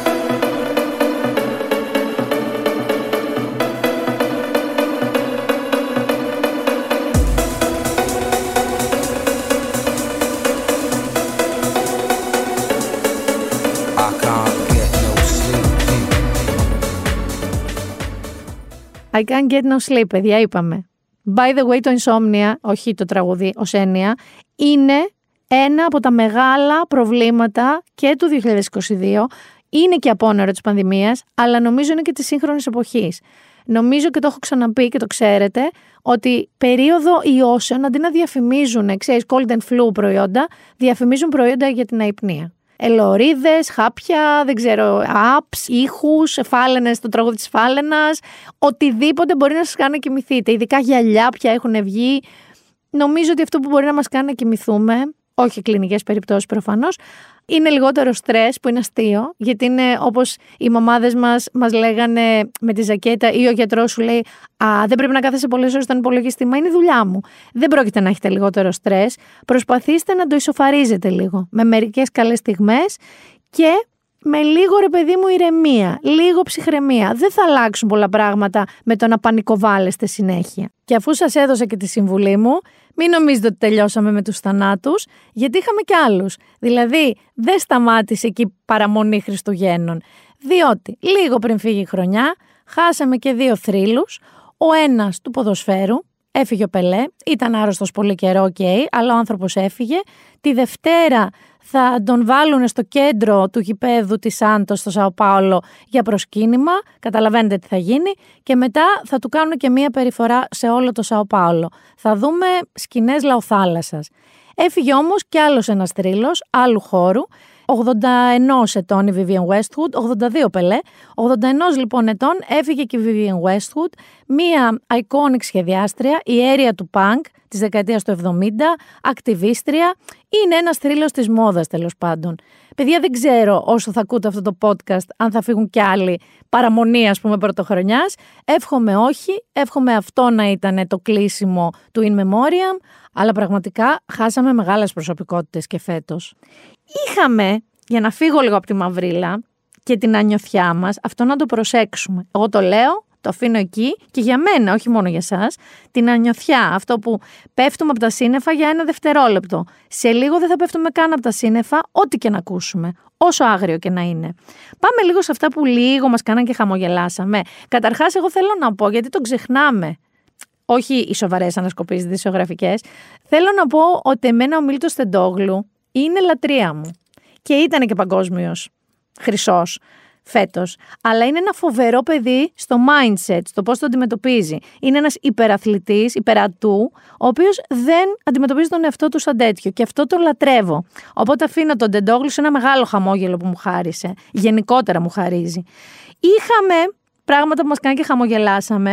I can't get no sleep, παιδιά, είπαμε. By the way, το Insomnia, όχι το τραγουδί, ως έννοια, είναι ένα από τα μεγάλα προβλήματα και του 2022. Είναι και απόνερο της πανδημίας, αλλά νομίζω είναι και της σύγχρονης εποχής. Νομίζω και το έχω ξαναπεί και το ξέρετε, ότι περίοδο ιώσεων, αντί να διαφημίζουν, ξέρεις, cold and flu προϊόντα, διαφημίζουν προϊόντα για την αϊπνία ελωρίδες, χάπια, δεν ξέρω, apps, ήχους, φάλαινες, το τραγούδι της φάλαινας, οτιδήποτε μπορεί να σας κάνει να κοιμηθείτε. Ειδικά γυαλιά πια έχουν βγει. Νομίζω ότι αυτό που μπορεί να μας κάνει να κοιμηθούμε, όχι κλινικές περιπτώσεις προφανώς, είναι λιγότερο στρες που είναι αστείο, γιατί είναι όπως οι μαμάδες μας μας λέγανε με τη ζακέτα ή ο γιατρός σου λέει Α, δεν πρέπει να κάθεσαι πολλές ώρες στον υπολογιστή. Μα είναι η δουλειά μου. Δεν πρόκειται να έχετε λιγότερο στρες. Προσπαθήστε να το ισοφαρίζετε λίγο με μερικές καλές στιγμές και με λίγο ρε παιδί μου ηρεμία, λίγο ψυχραιμία. Δεν θα αλλάξουν πολλά πράγματα με το να πανικοβάλλεστε συνέχεια. Και αφού σας έδωσα και τη συμβουλή μου, μην νομίζετε ότι τελειώσαμε με τους θανάτους, γιατί είχαμε κι άλλους. Δηλαδή, δεν σταμάτησε εκεί παραμονή Χριστουγέννων. Διότι, λίγο πριν φύγει η χρονιά, χάσαμε και δύο θρύλους. Ο ένας του ποδοσφαίρου, Έφυγε ο Πελέ, ήταν άρρωστος πολύ καιρό, οκ, αλλά ο άνθρωπος έφυγε. Τη Δευτέρα θα τον βάλουν στο κέντρο του γηπέδου της Σάντος στο Σαο Πάολο για προσκύνημα. Καταλαβαίνετε τι θα γίνει. Και μετά θα του κάνουν και μία περιφορά σε όλο το Σαο Πάολο. Θα δούμε σκηνές λαοθάλασσας. Έφυγε όμως κι άλλος ένας τρίλο άλλου χώρου. 81 ετών η Vivian Westwood, 82 πελέ. 81 λοιπόν ετών έφυγε και η Vivian Westwood, μία iconic σχεδιάστρια, η αίρια του punk της δεκαετίας του 70, ακτιβίστρια, είναι ένας θρύλος της μόδας τέλος πάντων. Παιδιά δεν ξέρω όσο θα ακούτε αυτό το podcast αν θα φύγουν κι άλλοι παραμονή ας πούμε πρωτοχρονιάς. Εύχομαι όχι, εύχομαι αυτό να ήταν το κλείσιμο του In Memoriam, αλλά πραγματικά χάσαμε μεγάλες προσωπικότητες και φέτος. Είχαμε, για να φύγω λίγο από τη μαυρίλα και την ανιωθιά μας, αυτό να το προσέξουμε. Εγώ το λέω, το αφήνω εκεί και για μένα, όχι μόνο για εσά, την ανιωθιά. Αυτό που πέφτουμε από τα σύννεφα για ένα δευτερόλεπτο. Σε λίγο δεν θα πέφτουμε καν από τα σύννεφα, ό,τι και να ακούσουμε. Όσο άγριο και να είναι. Πάμε λίγο σε αυτά που λίγο μας κάναν και χαμογελάσαμε. Καταρχάς, εγώ θέλω να πω, γιατί το ξεχνάμε. Όχι οι σοβαρές ανασκοπήσεις δισογραφικέ. Θέλω να πω ότι εμένα ο Μίλτος Τεντόγλου είναι λατρεία μου. Και ήταν και παγκόσμιος χρυσός φέτος. Αλλά είναι ένα φοβερό παιδί στο mindset, στο πώς το αντιμετωπίζει. Είναι ένας υπεραθλητής, υπερατού, ο οποίος δεν αντιμετωπίζει τον εαυτό του σαν τέτοιο. Και αυτό το λατρεύω. Οπότε αφήνω τον Τεντόγλου σε ένα μεγάλο χαμόγελο που μου χάρισε. Γενικότερα μου χαρίζει. Είχαμε πράγματα που μας κάνει και χαμογελάσαμε.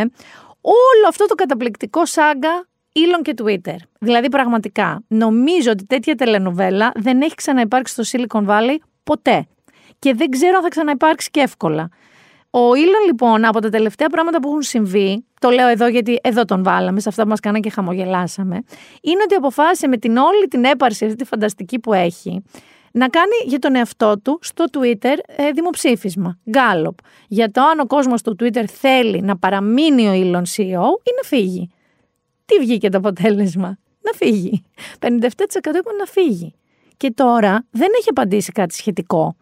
Όλο αυτό το καταπληκτικό σάγκα Elon και Twitter. Δηλαδή, πραγματικά, νομίζω ότι τέτοια τελενοβέλα δεν έχει ξαναυπάρξει στο Silicon Valley ποτέ. Και δεν ξέρω αν θα ξαναυπάρξει και εύκολα. Ο Elon, λοιπόν, από τα τελευταία πράγματα που έχουν συμβεί, το λέω εδώ γιατί εδώ τον βάλαμε, σε αυτά που μας κάνανε και χαμογελάσαμε, είναι ότι αποφάσισε με την όλη την έπαρση αυτή τη φανταστική που έχει, να κάνει για τον εαυτό του στο Twitter ε, δημοψήφισμα, Gallup, για το αν ο κόσμος του Twitter θέλει να παραμείνει ο Elon CEO ή να φύγει. Τι βγήκε το αποτέλεσμα; Να φύγει. 57% είπαν να φύγει. Και τώρα δεν έχει απαντήσει κάτι σχετικό.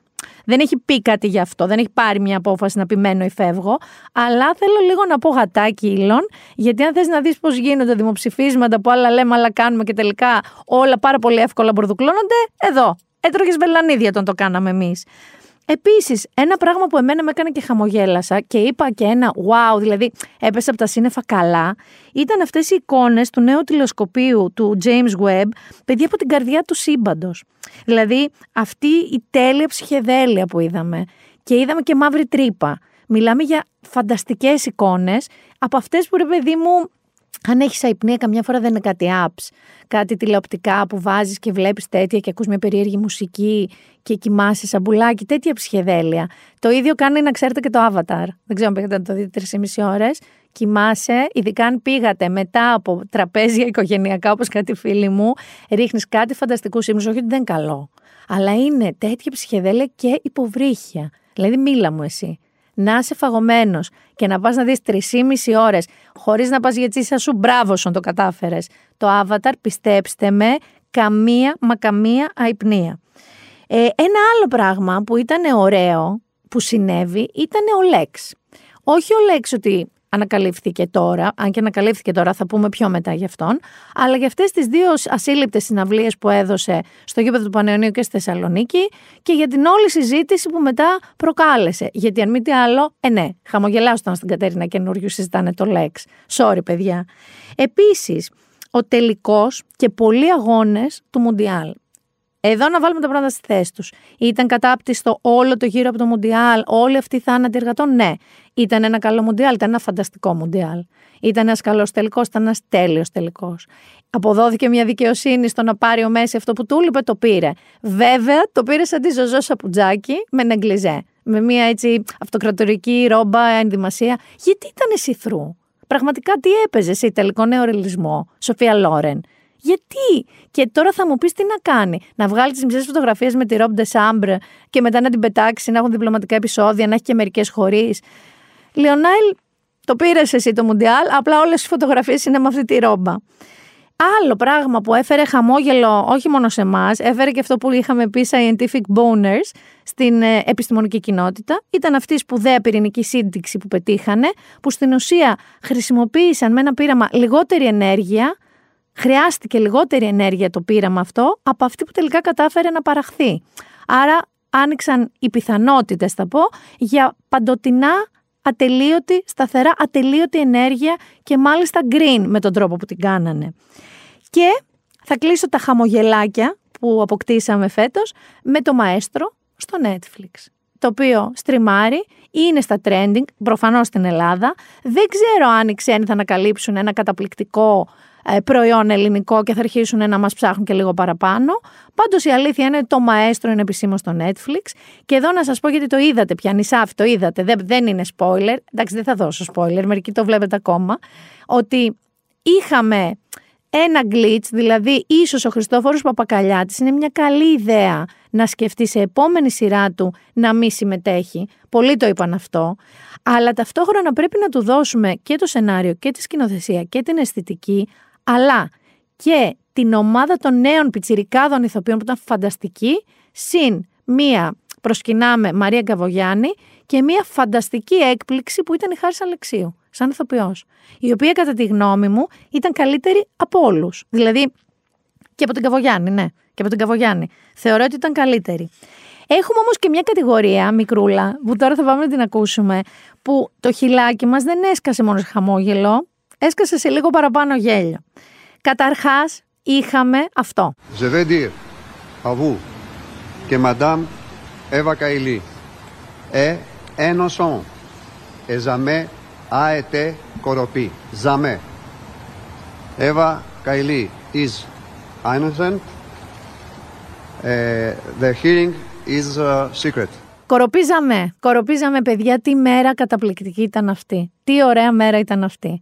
Δεν έχει πει κάτι γι' αυτό, δεν έχει πάρει μια απόφαση να πει μένω ή φεύγω. Αλλά θέλω λίγο να πω γατάκι ήλων, γιατί αν θες να δεις πώς γίνονται δημοψηφίσματα που άλλα λέμε, άλλα κάνουμε και τελικά όλα πάρα πολύ εύκολα μπορδουκλώνονται, εδώ. Έτρωγες βελανίδια όταν το κάναμε εμείς. Επίσης, ένα πράγμα που εμένα με έκανε και χαμογέλασα και είπα και ένα wow, δηλαδή έπεσε από τα σύννεφα καλά, ήταν αυτές οι εικόνες του νέου τηλεσκοπίου του James Webb, παιδιά από την καρδιά του σύμπαντος. Δηλαδή, αυτή η τέλεια ψυχεδέλεια που είδαμε. Και είδαμε και μαύρη τρύπα. Μιλάμε για φανταστικές εικόνες από αυτές που ρε παιδί μου αν έχεις αϊπνία, καμιά φορά δεν είναι κάτι apps, κάτι τηλεοπτικά που βάζεις και βλέπεις τέτοια και ακούς μια περίεργη μουσική και κοιμάσαι σαν μπουλάκι, τέτοια ψυχεδέλεια. Το ίδιο κάνει να ξέρετε και το Avatar. Δεν ξέρω αν πήγατε να το δείτε τρεις ή ώρες. Κοιμάσαι, ειδικά αν πήγατε μετά από τραπέζια οικογενειακά, όπως κάτι φίλοι μου, ρίχνεις κάτι φανταστικού ύμνου. Όχι ότι δεν είναι καλό. Αλλά είναι τέτοια ψυχεδέλεια και υποβρύχια. Δηλαδή, μίλα μου εσύ να είσαι φαγωμένος και να πας να δεις 3,5 ώρες χωρίς να πας για τσίσα σου, μπράβο σου το κατάφερες. Το Avatar, πιστέψτε με, καμία μα καμία αϊπνία. Ε, ένα άλλο πράγμα που ήταν ωραίο που συνέβη ήταν ο Λέξ. Όχι ο Λέξ ότι ανακαλύφθηκε τώρα, αν και ανακαλύφθηκε τώρα θα πούμε πιο μετά γι' αυτόν, αλλά για αυτές τις δύο ασύλληπτες συναυλίες που έδωσε στο γήπεδο του Πανεωνίου και στη Θεσσαλονίκη και για την όλη συζήτηση που μετά προκάλεσε. Γιατί αν μη τι άλλο, ε ναι, χαμογελάστηκαν στην Κατέρινα καινούριου συζητάνε το Λέξ. Sorry παιδιά. Επίσης, ο τελικός και πολλοί αγώνες του Μουντιάλ. Εδώ να βάλουμε τα πράγματα στη θέση τους. Ήταν κατάπτυστο όλο το γύρο από το Μουντιάλ, όλοι αυτοί οι θάνατοι εργατών. Ναι. Ήταν ένα καλό Μουντιάλ, ήταν ένα φανταστικό Μουντιάλ. Ήταν ένας καλός τελικός, ήταν ένας τέλειος τελικός. Αποδόθηκε μια δικαιοσύνη στο να πάρει ο Μέση αυτό που του είπε, το πήρε. Βέβαια, το πήρε σαν τη ζωζό σαπουτζάκι με νεγκλιζέ. Με μια έτσι αυτοκρατορική ρόμπα ενδυμασία. Γιατί ήταν σιθρού; Πραγματικά τι έπαιζε σε τελικό νεορελισμό, Σοφία Λόρεν; Γιατί; Και τώρα θα μου πεις τι να κάνει. Να βγάλει τις μισές φωτογραφίες με τη Ρομπ Ντεσάμπρε και μετά να την πετάξει, να έχουν διπλωματικά επεισόδια, να έχει και μερικές χωρίς. Λεωνάιλ, το πήρες εσύ το Μουντιάλ, απλά όλες οι φωτογραφίες είναι με αυτή τη ρόμπα. Άλλο πράγμα που έφερε χαμόγελο όχι μόνο σε εμάς, έφερε και αυτό που είχαμε πει scientific boners στην ε, επιστημονική κοινότητα, ήταν αυτή η σπουδαία πυρηνική σύνδεξη που πετύχανε, που στην ουσία χρησιμοποίησαν με ένα πείραμα λιγότερη ενέργεια, χρειάστηκε λιγότερη ενέργεια το πείραμα αυτό από αυτή που τελικά κατάφερε να παραχθεί. Άρα άνοιξαν οι πιθανότητες, θα πω, για παντοτινά ατελείωτη, σταθερά ατελείωτη ενέργεια και μάλιστα green με τον τρόπο που την κάνανε. Και θα κλείσω τα χαμογελάκια που αποκτήσαμε φέτος με το μαέστρο στο Netflix το οποίο στριμάρει, είναι στα trending, προφανώς στην Ελλάδα. Δεν ξέρω αν οι ξένοι θα ανακαλύψουν ένα καταπληκτικό ε, προϊόν ελληνικό και θα αρχίσουν να μας ψάχνουν και λίγο παραπάνω. Πάντως η αλήθεια είναι ότι το μαέστρο είναι επισήμως στο Netflix και εδώ να σας πω γιατί το είδατε πια, νησάφι το είδατε, δεν, δεν είναι spoiler, εντάξει δεν θα δώσω spoiler, μερικοί το βλέπετε ακόμα, ότι είχαμε ένα glitch, δηλαδή ίσως ο Χριστόφορος Παπακαλιάτης είναι μια καλή ιδέα να σκεφτεί σε επόμενη σειρά του να μην συμμετέχει. Πολλοί το είπαν αυτό. Αλλά ταυτόχρονα πρέπει να του δώσουμε και το σενάριο και τη σκηνοθεσία και την αισθητική αλλά και την ομάδα των νέων πιτσιρικάδων ηθοποιών που ήταν φανταστική, συν μία προσκυνάμε Μαρία Γκαβογιάννη και μία φανταστική έκπληξη που ήταν η Χάρης Αλεξίου, σαν ηθοποιός. Η οποία, κατά τη γνώμη μου, ήταν καλύτερη από όλους. Δηλαδή, και από την Καβογιάννη, ναι, και από την Καβογιάννη. Θεωρώ ότι ήταν καλύτερη. Έχουμε όμως και μια κατηγορία, μικρούλα, που τώρα θα πάμε να την ακούσουμε, που το χιλάκι μας δεν έσκασε μόνος χαμόγελο, έσκασε σε λίγο παραπάνω γέλιο. Καταρχάς, είχαμε αυτό. Je vais dire à vous que Madame Eva Kaili est innocente et jamais a été corrompue. Jamais. Eva Kaili is innocent. Uh, the hearing is uh, secret. Κοροπίζαμε, κοροπίζαμε παιδιά, τι μέρα καταπληκτική ήταν αυτή. Τι ωραία μέρα ήταν αυτή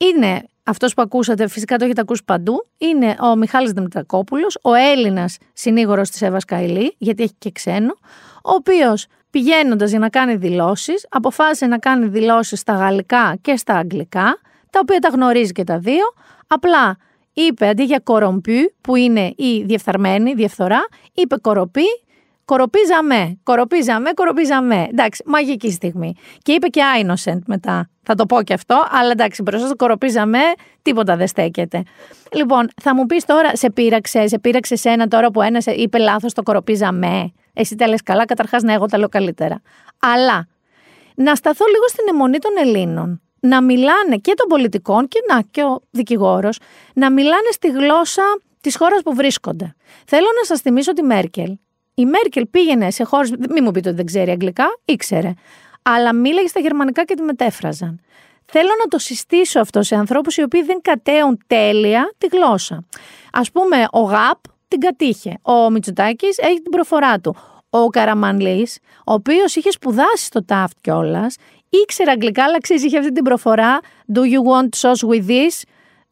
είναι αυτός που ακούσατε, φυσικά το έχετε ακούσει παντού, είναι ο Μιχάλης Δημητρακόπουλος, ο Έλληνας συνήγορος της Εύας Καηλή, γιατί έχει και ξένο, ο οποίος πηγαίνοντας για να κάνει δηλώσεις, αποφάσισε να κάνει δηλώσεις στα γαλλικά και στα αγγλικά, τα οποία τα γνωρίζει και τα δύο. Απλά είπε αντί για κορομπού, που είναι η διεφθαρμένη, διαφθορά, είπε κοροπή Κοροπίζαμε, κοροπίζαμε, κοροπίζαμε. Εντάξει, μαγική στιγμή. Και είπε και innocent μετά. Θα το πω και αυτό, αλλά εντάξει, μπροστά στο κοροπίζαμε, τίποτα δεν στέκεται. Λοιπόν, θα μου πεις τώρα, σε πείραξε, σε πείραξε ένα τώρα που ένας είπε λάθος το κοροπίζαμε. Εσύ τα λες καλά, καταρχάς ναι, εγώ τα λέω καλύτερα. Αλλά να σταθώ λίγο στην αιμονή των Ελλήνων. Να μιλάνε και των πολιτικών και να και ο δικηγόρος, να μιλάνε στη γλώσσα της χώρας που βρίσκονται. Θέλω να σας θυμίσω τη Μέρκελ. Η Μέρκελ πήγαινε σε χώρες, μην μου πείτε ότι δεν ξέρει αγγλικά, ήξερε. Αλλά μίλαγε στα γερμανικά και τη μετέφραζαν. Θέλω να το συστήσω αυτό σε ανθρώπους οι οποίοι δεν κατέουν τέλεια τη γλώσσα. Ας πούμε, ο ΓΑΠ την κατήχε. Ο Μητσοτάκης έχει την προφορά του. Ο Καραμανλής, ο οποίος είχε σπουδάσει στο ΤΑΦΤ κιόλας, ήξερε αγγλικά, αλλά ξέρεις, είχε αυτή την προφορά. Do you want sauce with this?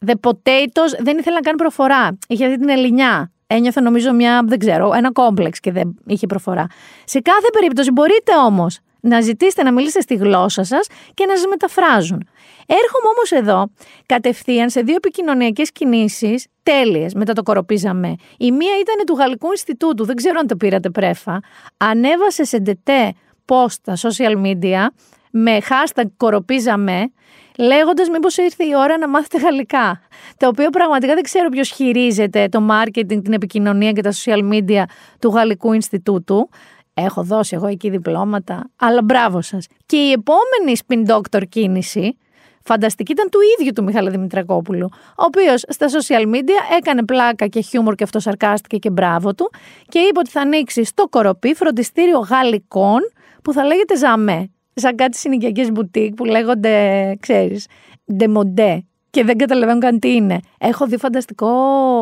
The potatoes. Δεν ήθελε να κάνει προφορά. Είχε αυτή την ελληνιά. Ένιωθε νομίζω μια, δεν ξέρω, ένα κόμπλεξ και δεν είχε προφορά. Σε κάθε περίπτωση μπορείτε όμως να ζητήσετε να μιλήσετε στη γλώσσα σας και να σας μεταφράζουν. Έρχομαι όμως εδώ κατευθείαν σε δύο επικοινωνιακές κινήσεις τέλειες μετά το Κορωπί jamais. Η μία ήταν του Γαλλικού Ινστιτούτου, δεν ξέρω αν το πήρατε πρέφα. Ανέβασε σε ντετέ post στα social media με hashtag Κορωπί jamais λέγοντας μήπως ήρθε η ώρα να μάθετε γαλλικά. Το οποίο πραγματικά δεν ξέρω ποιος χειρίζεται το marketing, την επικοινωνία και τα social media του Γαλλικού Ινστιτούτου. Έχω δώσει εγώ εκεί διπλώματα, αλλά μπράβο σας. Και η επόμενη spin doctor κίνηση, φανταστική, ήταν του ίδιου του Μιχάλη Δημητρακόπουλου, ο οποίος στα social media έκανε πλάκα και χιούμορ και αυτό σαρκάστηκε και μπράβο του και είπε ότι θα ανοίξει στο κοροπή φροντιστήριο γαλλικών που θα λέγεται Ζαμέ σαν κάτι συνοικιακές μπουτίκ που λέγονται, ξέρεις, ντεμοντέ και δεν καταλαβαίνω καν τι είναι. Έχω δει φανταστικό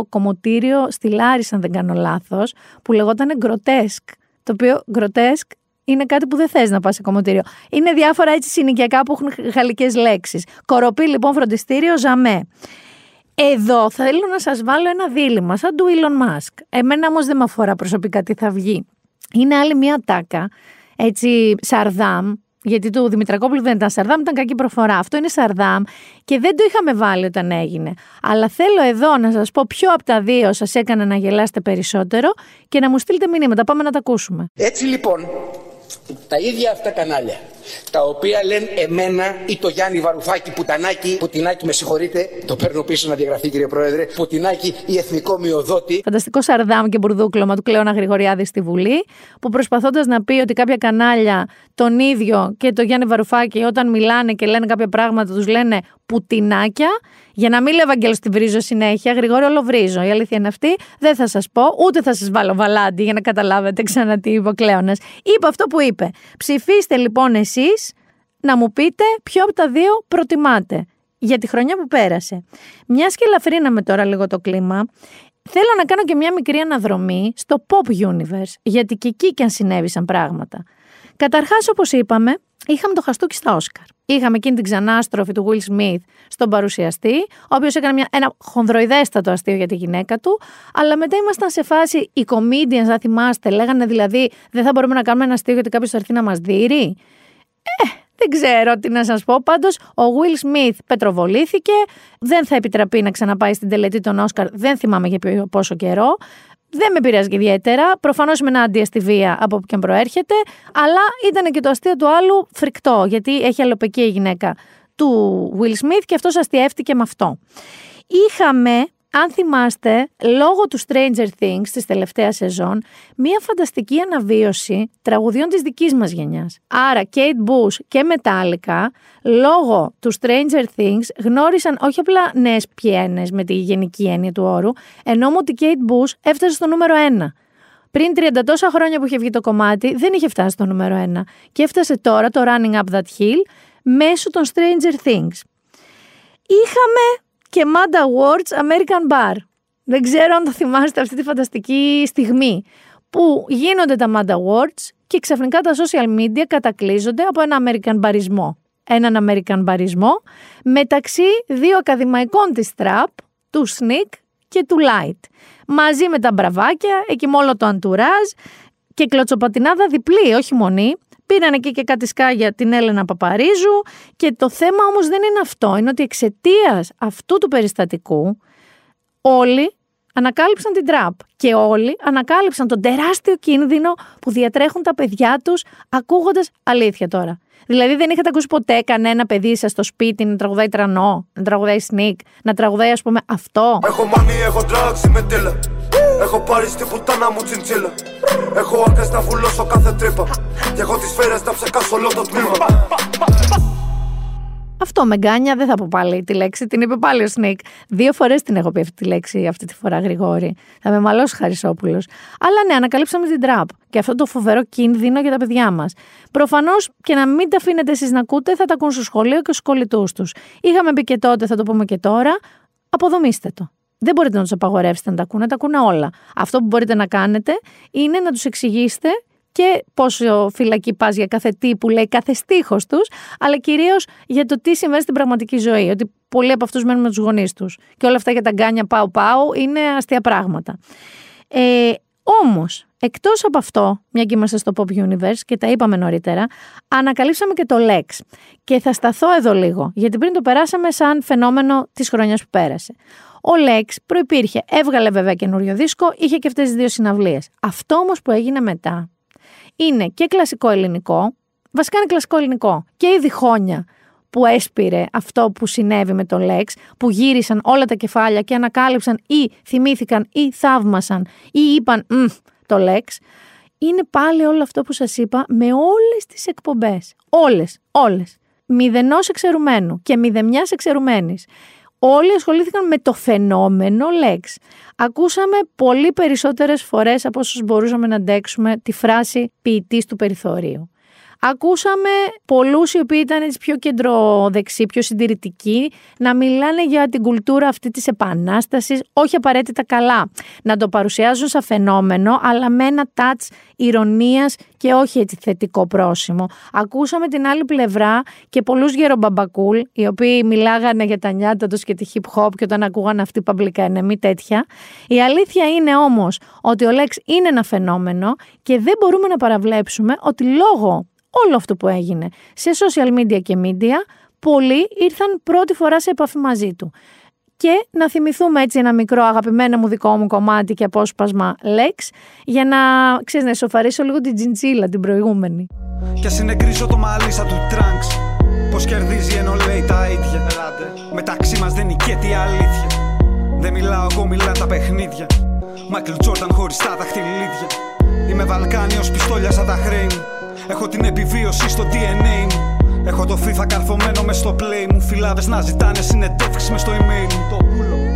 κομμωτήριο στη Λάρισα, αν δεν κάνω λάθος, που λεγόταν γκροτέσκ. Το οποίο γκροτέσκ είναι κάτι που δεν θες να πας σε κομμωτήριο. Είναι διάφορα έτσι συνοικιακά που έχουν γαλλικές λέξεις. Κορωπί λοιπόν φροντιστήριο, jamais. Εδώ θέλω να σας βάλω ένα δίλημμα, σαν του Elon Musk. Εμένα όμως δεν με αφορά προσωπικά τι θα βγει. Είναι άλλη μια ατάκα, έτσι Σαρδάμ, γιατί του Δημητρακόπουλου δεν ήταν Σαρδάμ, ήταν κακή προφορά. Αυτό είναι Σαρδάμ και δεν το είχαμε βάλει όταν έγινε. Αλλά θέλω εδώ να σας πω ποιο από τα δύο σας έκανε να γελάσετε περισσότερο και να μου στείλετε μηνύματα. Πάμε να τα ακούσουμε. Έτσι λοιπόν, τα ίδια αυτά κανάλια τα οποία λένε εμένα ή το Γιάννη Βαρουφάκη Πουτανάκη, Πουτινάκη με συγχωρείτε, το παίρνω πίσω να διαγραφεί κύριε Πρόεδρε, Πουτινάκη ή εθνικό μειοδότη. Φανταστικό σαρδάμ και μπουρδούκλωμα του Κλέωνα Γρηγοριάδη στη Βουλή, που προσπαθώντας να πει ότι κάποια κανάλια τον ίδιο και το Γιάννη Βαρουφάκη όταν μιλάνε και λένε κάποια πράγματα τους λένε Πουτινάκια, για να μην λέω Ευαγγέλος τη βρίζω συνέχεια, Γρηγόριο ολοβρίζω. Η αλήθεια είναι αυτή. Δεν θα σας πω, ούτε θα σας βάλω βαλάντι για να καταλάβετε ξανά τι είπε ο Κλέωνας. Είπε αυτό που είπε. Ψηφίστε λοιπόν εσείς να μου πείτε ποιο από τα δύο προτιμάτε για τη χρονιά που πέρασε. Μιας και ελαφρύναμε τώρα λίγο το κλίμα, θέλω να κάνω και μια μικρή αναδρομή στο pop universe, γιατί και εκεί και αν συνέβησαν πράγματα. Καταρχάς, όπως είπαμε, είχαμε το χαστούκι στα Όσκαρ. Είχαμε εκείνη την ξανάστροφη του Will Smith στον παρουσιαστή, ο οποίος έκανε μια, ένα χονδροειδέστατο αστείο για τη γυναίκα του, αλλά μετά ήμασταν σε φάση οι comedians, αν θυμάστε, λέγανε δηλαδή δεν θα μπορούμε να κάνουμε ένα αστείο γιατί κάποιος θα έρθει να μας δει. Ε, δεν ξέρω τι να σας πω. Πάντως, ο Will Smith πετροβολήθηκε. Δεν θα επιτραπεί να ξαναπάει στην τελετή των Όσκαρ. Δεν θυμάμαι για πόσο καιρό. Δεν με πειράζει ιδιαίτερα. Προφανώς με ένα αντία στη βία από όποιον προέρχεται. Αλλά ήταν και το αστείο του άλλου φρικτό, γιατί έχει αλλοπαική η γυναίκα του Will Smith και αυτός αστείευτηκε με αυτό. Είχαμε αν θυμάστε, λόγω του Stranger Things της τελευταίας σεζόν, μία φανταστική αναβίωση τραγουδιών της δικής μας γενιάς. Άρα, Kate Bush και Metallica, λόγω του Stranger Things, γνώρισαν όχι απλά νέες πιένες με τη γενική έννοια του όρου, ενώ ότι η Kate Bush έφτασε στο νούμερο 1. Πριν 30 τόσα χρόνια που είχε βγει το κομμάτι, δεν είχε φτάσει στο νούμερο 1 και έφτασε τώρα το Running Up That Hill μέσω των Stranger Things. Είχαμε και Mad Awards American Bar. Δεν ξέρω αν το θυμάστε αυτή τη φανταστική στιγμή που γίνονται τα Mad Awards και ξαφνικά τα social media κατακλείζονται από ένα American μπαρισμό. Έναν American μπαρισμό μεταξύ δύο ακαδημαϊκών της Trap, του Sneak και του Light. Μαζί με τα μπραβάκια, εκεί με όλο το αντουράζ και κλωτσοπατινάδα διπλή, όχι μονή, Πήραν εκεί και κάτι σκάγια την Έλενα Παπαρίζου και το θέμα όμως δεν είναι αυτό, είναι ότι εξαιτίας αυτού του περιστατικού όλοι ανακάλυψαν την τραπ και όλοι ανακάλυψαν τον τεράστιο κίνδυνο που διατρέχουν τα παιδιά τους ακούγοντας αλήθεια τώρα. Δηλαδή δεν είχατε ακούσει ποτέ κανένα παιδί σας στο σπίτι να τραγουδάει τρανό, να τραγουδάει sneak, να τραγουδάει ας πούμε αυτό; Έχω μάνι, έχω drugs, είμαι τέλα. Έχω πάρει στη φουτάνα μου τσιντσίλα. Έχω άκρε να βουλώσω κάθε τρύπα. Και έχω τις σφαίρες να ψεκάσω όλο το τμήμα. Αυτό με γκάνια δεν θα πω πάλι τη λέξη, την είπε πάλι ο Σνίκ. Δύο φορές την έχω πει αυτή τη λέξη αυτή τη φορά, Γρηγόρη. Θα με μαλώσει Χαρισόπουλος. Αλλά ναι, ανακαλύψαμε την τραπ και αυτό το φοβερό κίνδυνο για τα παιδιά μας. Προφανώς και να μην τα αφήνετε εσείς να ακούτε, θα τα ακούν στο σχολείο και στους κολλητούς τους. Είχαμε πει και τότε, θα το πούμε και τώρα, αποδομήστε το. Δεν μπορείτε να τους απαγορεύσετε να τα ακούνε, τα ακούνε όλα. Αυτό που μπορείτε να κάνετε είναι να τους εξηγήσετε και πόσο φυλακή πας για κάθε τι που λέει κάθε στίχος τους, αλλά κυρίως για το τι συμβαίνει στην πραγματική ζωή. Ότι πολλοί από αυτούς μένουν με τους γονείς τους. Και όλα αυτά για τα γκάνια πάω-πάω είναι αστεία πράγματα. Ε, Όμως, εκτός από αυτό, μια και είμαστε στο Pop Universe και τα είπαμε νωρίτερα, ανακαλύψαμε και το Lex. Και θα σταθώ εδώ λίγο, γιατί πριν το περάσαμε σαν φαινόμενο της χρονιάς που πέρασε. Ο Lex προπήρχε, έβγαλε βέβαια καινούριο δίσκο, είχε και αυτές τις δύο συναυλίες. Αυτό όμως που έγινε μετά είναι και κλασικό ελληνικό, βασικά είναι κλασικό ελληνικό και η διχόνια που έσπηρε αυτό που συνέβη με τον Λέξ, που γύρισαν όλα τα κεφάλια και ανακάλυψαν ή θυμήθηκαν ή θαύμασαν ή είπαν το Λέξ, είναι πάλι όλο αυτό που σας είπα με όλες τις εκπομπές. Όλες, όλες. Μηδενός εξαιρουμένου και μηδεμιάς εξαιρουμένης. Όλοι ασχολήθηκαν με το φαινόμενο Λέξ. Ακούσαμε πολύ περισσότερες φορές από όσους μπορούσαμε να αντέξουμε τη φράση ποιητής του περιθωρίου. Ακούσαμε πολλούς οι οποίοι ήταν έτσι πιο κεντροδεξί, πιο συντηρητικοί, να μιλάνε για την κουλτούρα αυτή της επανάστασης, όχι απαραίτητα καλά. Να το παρουσιάζουν σαν φαινόμενο, αλλά με ένα touch ηρωνίας και όχι έτσι θετικό πρόσημο. Ακούσαμε την άλλη πλευρά και πολλούς γερομπαμπακούλ, οι οποίοι μιλάγανε για τα νιάτα τους και τη hip hop και όταν ακούγαν αυτή παμπλικά μη τέτοια. Η αλήθεια είναι όμως ότι ο Λέξ είναι ένα φαινόμενο και δεν μπορούμε να παραβλέψουμε ότι λόγω όλο αυτό που έγινε σε social media και media, πολλοί ήρθαν πρώτη φορά σε επαφή μαζί του. Και να θυμηθούμε έτσι ένα μικρό αγαπημένο μου δικό μου κομμάτι και απόσπασμα Lex για να, ξέρεις, να εσωφαρίσω λίγο την τζιντζίλα την προηγούμενη. Και συνεγκρίζω το μαλλί σαν του τρανξ Πως κερδίζει ενώ λέει τα ίδια. Μεταξύ μας δεν νικέται η αλήθεια. Δεν μιλάω εγώ μιλά τα παιχνίδια. Μάικλ Τζόρταν χωριστά τα χτυλίδια Είμαι Βαλκάνιος πιστόλια σαν τα χρέη μου Έχω την επιβίωση στο DNA μου. Έχω το FIFA καρφωμένο μες στο play μου. Φιλάδες να ζητάνε συνεντεύξεις μες στο email μου. Το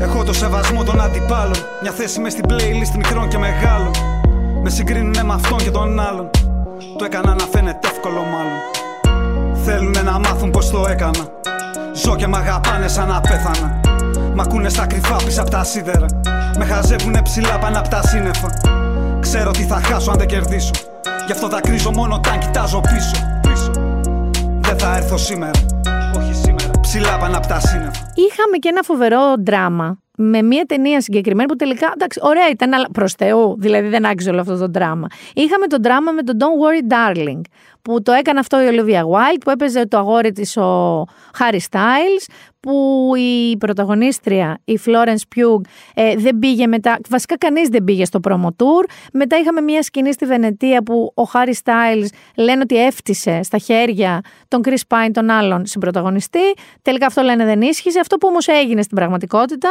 Έχω το σεβασμό των αντιπάλων. Μια θέση μες στην playlist μικρών και μεγάλων. Με συγκρίνουν με αυτόν και τον άλλον. Το έκανα να φαίνεται εύκολο μάλλον. Θέλουνε να μάθουν πώ το έκανα. Ζω και μ' αγαπάνε σαν να πέθανα. Μ' ακούνε στα κρυφά πίσω από τα σίδερα. Με χαζεύουνε ψηλά πάνω από τα σύννεφα. Ξέρω τι θα χάσω αν δεν κερδίσω. Γι' αυτό δακρύζω μόνο όταν κοιτάζω πίσω. πίσω. Δεν θα έρθω σήμερα. Όχι σήμερα. Ψηλά πάνω από τα σύννεφα. Είχαμε και ένα φοβερό δράμα με μια ταινία συγκεκριμένη που τελικά, εντάξει, ωραία ήταν, αλλά προς Θεού, δηλαδή δεν άξιζε όλο αυτό το δράμα. Είχαμε το δράμα με το Don't Worry Darling, που το έκανε αυτό η Olivia Wilde, που έπαιζε το αγόρι της ο Harry Styles, που η πρωταγωνίστρια, η Florence Pugh, ε, δεν πήγε μετά, βασικά κανείς δεν πήγε στο promo tour. Μετά είχαμε μια σκηνή στη Βενετία που ο Harry Styles λένε ότι έφτισε στα χέρια τον Chris Pine τον άλλον συμπροταγωνιστή. Τελικά αυτό λένε δεν ίσχυσε. Αυτό που όμως έγινε στην πραγματικότητα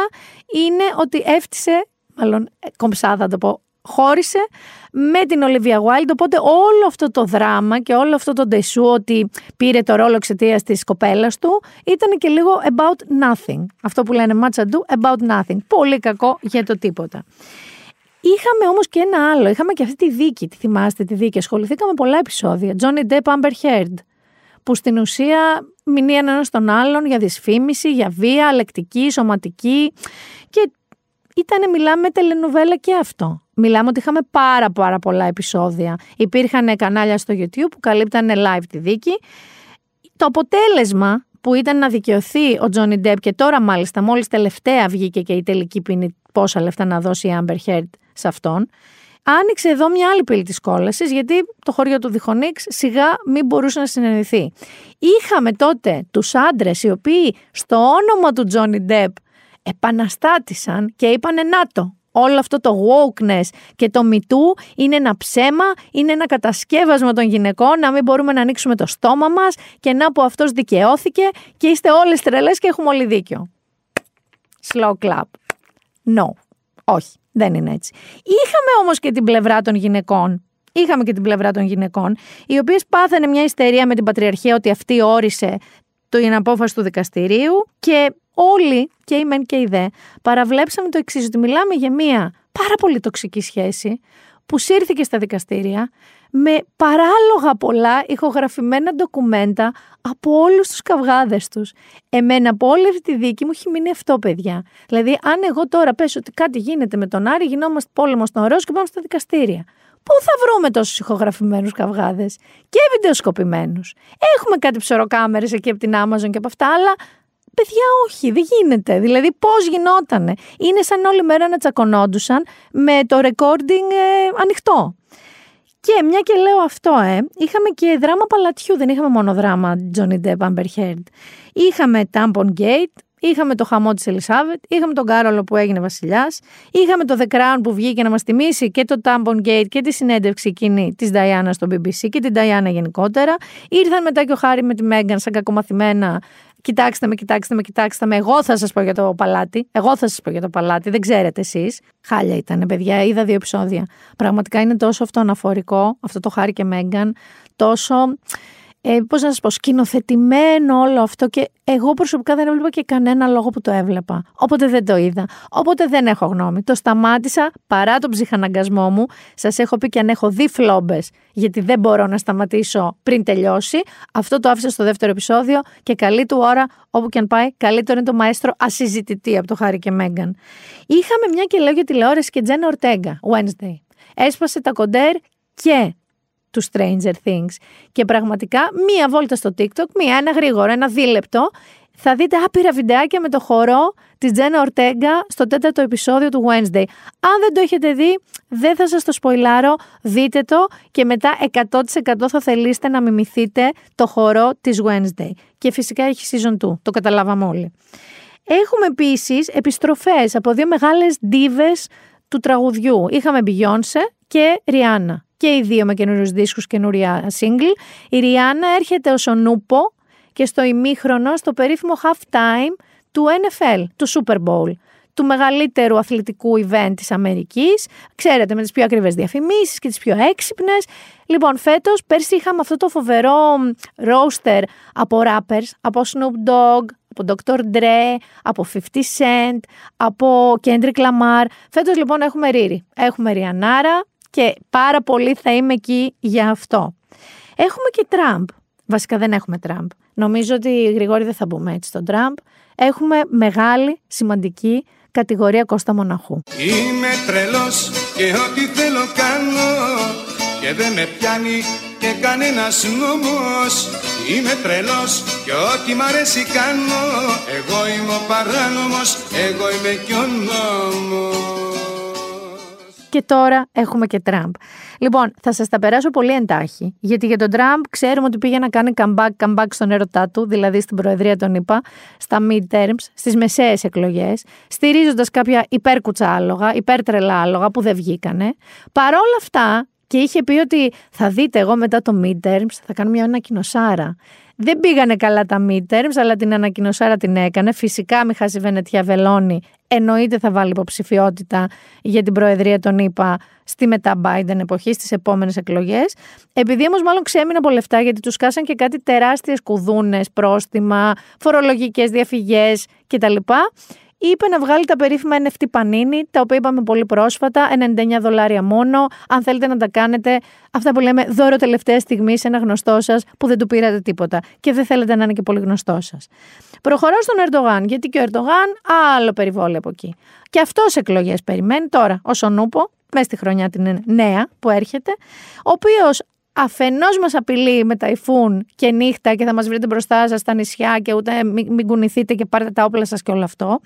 είναι ότι έφτισε, μάλλον ε, κομψά θα το πω, χώρισε με την Olivia Wilde. Οπότε όλο αυτό το δράμα και όλο αυτό το ντεσού ότι πήρε το ρόλο εξαιτίας της κοπέλας του ήταν και λίγο about nothing. Αυτό που λένε much ado about nothing. Πολύ κακό για το τίποτα. Είχαμε όμως και ένα άλλο. Είχαμε και αυτή τη δίκη. Τη θυμάστε τη δίκη. Ασχοληθήκαμε πολλά επεισόδια. Johnny Depp Amber Heard. Που στην ουσία μηνύαν ένας τον άλλον για δυσφήμιση, για βία, λεκτική, σωματική. Και ήταν, μιλάμε, τελενουβέλα και αυτό. Μιλάμε ότι είχαμε πάρα πάρα πολλά επεισόδια. Υπήρχαν κανάλια στο YouTube που καλύπτανε live τη δίκη. Το αποτέλεσμα που ήταν να δικαιωθεί ο Τζόνι Ντέπ και τώρα μάλιστα μόλις τελευταία βγήκε και η τελική ποινή πόσα λεφτά να δώσει η Amber Heard σε αυτόν, άνοιξε εδώ μια άλλη πύλη της κόλασης γιατί το χωριό του Διχονίξ σιγά μην μπορούσε να συνεννηθεί. Είχαμε τότε τους άντρες οι οποίοι στο όνομα του Τζόνι Ντέπ επαναστάτησαν και είπανε να το, όλο αυτό το wokeness και το μητού είναι ένα ψέμα, είναι ένα κατασκεύασμα των γυναικών, να μην μπορούμε να ανοίξουμε το στόμα μας και να που αυτός δικαιώθηκε και είστε όλες τρελές και έχουμε όλοι δίκιο. Slow clap. No. Όχι, δεν είναι έτσι. Είχαμε όμως και την πλευρά των γυναικών. Είχαμε και την πλευρά των γυναικών, οι οποίες πάθανε μια ιστερία με την Πατριαρχία ότι αυτή όρισε την απόφαση του δικαστηρίου και όλοι, και οι μεν και οι δε, παραβλέψαμε το εξής, ότι μιλάμε για μια πάρα πολύ τοξική σχέση που σύρθηκε στα δικαστήρια με παράλογα πολλά ηχογραφημένα ντοκουμέντα από όλους τους καυγάδες τους. Εμένα από όλη αυτή τη δίκη μου έχει μείνει αυτό, παιδιά. Δηλαδή, αν εγώ τώρα πέσω ότι κάτι γίνεται με τον Άρη, γινόμαστε πόλεμο στον Ρώσο και πάμε στα δικαστήρια. Πού θα βρούμε τόσους ηχογραφημένους καυγάδες και βιντεοσκοπημένους; Έχουμε κάτι ψωροκάμερες εκεί από την Amazon και από αυτά, αλλά παιδιά όχι, δεν γίνεται. Δηλαδή πώς γινότανε; Είναι σαν όλη μέρα να τσακωνόντουσαν με το recording ε, ανοιχτό. Και μια και λέω αυτό, ε, είχαμε και δράμα παλατιού, δεν είχαμε μόνο δράμα Johnny Depp Amber Heard. Είχαμε Tampon Gate, είχαμε το χαμό της Ελισάβετ, είχαμε τον Κάρολο που έγινε βασιλιάς, είχαμε το The Crown που βγήκε να μας θυμίσει και το Tampon Gate και τη συνέντευξη εκείνη της Diana στο BBC και την Diana γενικότερα. Ήρθαν μετά και ο Χάρη με τη Μέγαν σαν κακομαθημένα Κοιτάξτε με, κοιτάξτε με, κοιτάξτε με. Εγώ θα σας πω για το παλάτι. Εγώ θα σας πω για το παλάτι. Δεν ξέρετε εσείς. Χάλια ήταν, παιδιά. Είδα δύο επεισόδια. Πραγματικά είναι τόσο αυτοαναφορικό αυτό το Χάρη και Μέγαν. Τόσο ε, πώς να σας πω, σκηνοθετημένο όλο αυτό και εγώ προσωπικά δεν έβλεπα και κανένα λόγο που το έβλεπα. Όποτε δεν το είδα. Όποτε δεν έχω γνώμη. Το σταμάτησα παρά τον ψυχαναγκασμό μου. Σας έχω πει και αν έχω δει φλόμπες, γιατί δεν μπορώ να σταματήσω πριν τελειώσει. Αυτό το άφησα στο δεύτερο επεισόδιο και καλή του ώρα, όπου και αν πάει, καλύτερο είναι το μαέστρο ασυζητητή από το Χάρη και Μέγαν. Είχαμε μια και λέω για τηλεόραση και Τζένα Ορτέγκα, Wednesday. Έσπασε τα κοντέρ και του Stranger Things. Και πραγματικά μία βόλτα στο TikTok, μία, ένα γρήγορο, ένα δίλεπτο, θα δείτε άπειρα βιντεάκια με το χορό της Τζένα Ορτέγκα στο τέταρτο επεισόδιο του Wednesday. Αν δεν το έχετε δει, δεν θα σας το σποϊλάρω, δείτε το και μετά 100% θα θελήσετε να μιμηθείτε το χορό της Wednesday. Και φυσικά έχει season 2, το καταλάβαμε όλοι. Έχουμε επίσης επιστροφές από δύο μεγάλες ντίβες του τραγουδιού. Είχαμε Beyoncé και Rihanna και οι δύο με καινούριους δίσκους, καινούρια single. Η Ριάννα έρχεται ως ο Νούπο και στο ημίχρονο στο περίφημο half time του NFL, του Super Bowl του μεγαλύτερου αθλητικού event της Αμερικής, ξέρετε με τις πιο ακριβές διαφημίσεις και τις πιο έξυπνες. Λοιπόν, φέτος, πέρσι είχαμε αυτό το φοβερό roster από rappers, από Snoop Dogg, από Dr. Dre, από 50 Cent, από Kendrick Lamar. Φέτος λοιπόν έχουμε Riri, έχουμε Rihanna, και πάρα πολύ θα είμαι εκεί για αυτό. Έχουμε και Τραμπ. Βασικά δεν έχουμε Τραμπ. Νομίζω ότι Γρηγόρη δεν θα μπούμε έτσι στον Τραμπ. Έχουμε μεγάλη, σημαντική κατηγορία Κώστα Μοναχού. Είμαι τρελός και ό,τι θέλω κάνω και δεν με πιάνει και κανένας νόμος Είμαι τρελός και ό,τι μ' αρέσει κάνω Εγώ είμαι ο παράνομος, εγώ είμαι και ο νόμος και τώρα έχουμε και Τραμπ. Λοιπόν, θα σας τα περάσω πολύ εντάχει, γιατί για τον Τραμπ ξέρουμε ότι πήγε να κάνει comeback, comeback στον έρωτά του, δηλαδή στην Προεδρία των ΗΠΑ, στα midterms, στις μεσαίες εκλογές, στηρίζοντας κάποια υπέρκουτσα άλογα, υπέρτρελα άλογα που δεν βγήκανε. Παρόλα αυτά, και είχε πει ότι θα δείτε εγώ μετά το midterms, θα κάνω μια ανακοινωσάρα. Δεν πήγανε καλά τα midterms, αλλά την ανακοινωσάρα την έκανε. Φυσικά μη χάσει Βενετιά Βελώνη. Εννοείται θα βάλει υποψηφιότητα για την Προεδρία των ΗΠΑ στη μετά Biden εποχή, στις επόμενες εκλογές. Επειδή όμως μάλλον ξέμεινε από λεφτά, γιατί τους κάσαν και κάτι τεράστιες κουδούνες, πρόστιμα, φορολογικές διαφυγές κτλ είπε να βγάλει τα περίφημα NFT Panini, τα οποία είπαμε πολύ πρόσφατα, 99 δολάρια μόνο. Αν θέλετε να τα κάνετε, αυτά που λέμε δώρο τελευταίας στιγμής σε ένα γνωστό σας που δεν του πήρατε τίποτα και δεν θέλετε να είναι και πολύ γνωστό σας. Προχωράω στον Ερντογάν, γιατί και ο Ερντογάν άλλο περιβόλαιο από εκεί. Και αυτός εκλογές περιμένει τώρα, ω ο Νούπο, μέσα στη χρονιά την νέα που έρχεται, ο οποίος αφενός μας απειλεί με ταϊφούν και νύχτα και θα μας βρείτε μπροστά σας στα νησιά και ούτε μην, μην κουνηθείτε και πάρετε τα όπλα σας και όλο αυτό.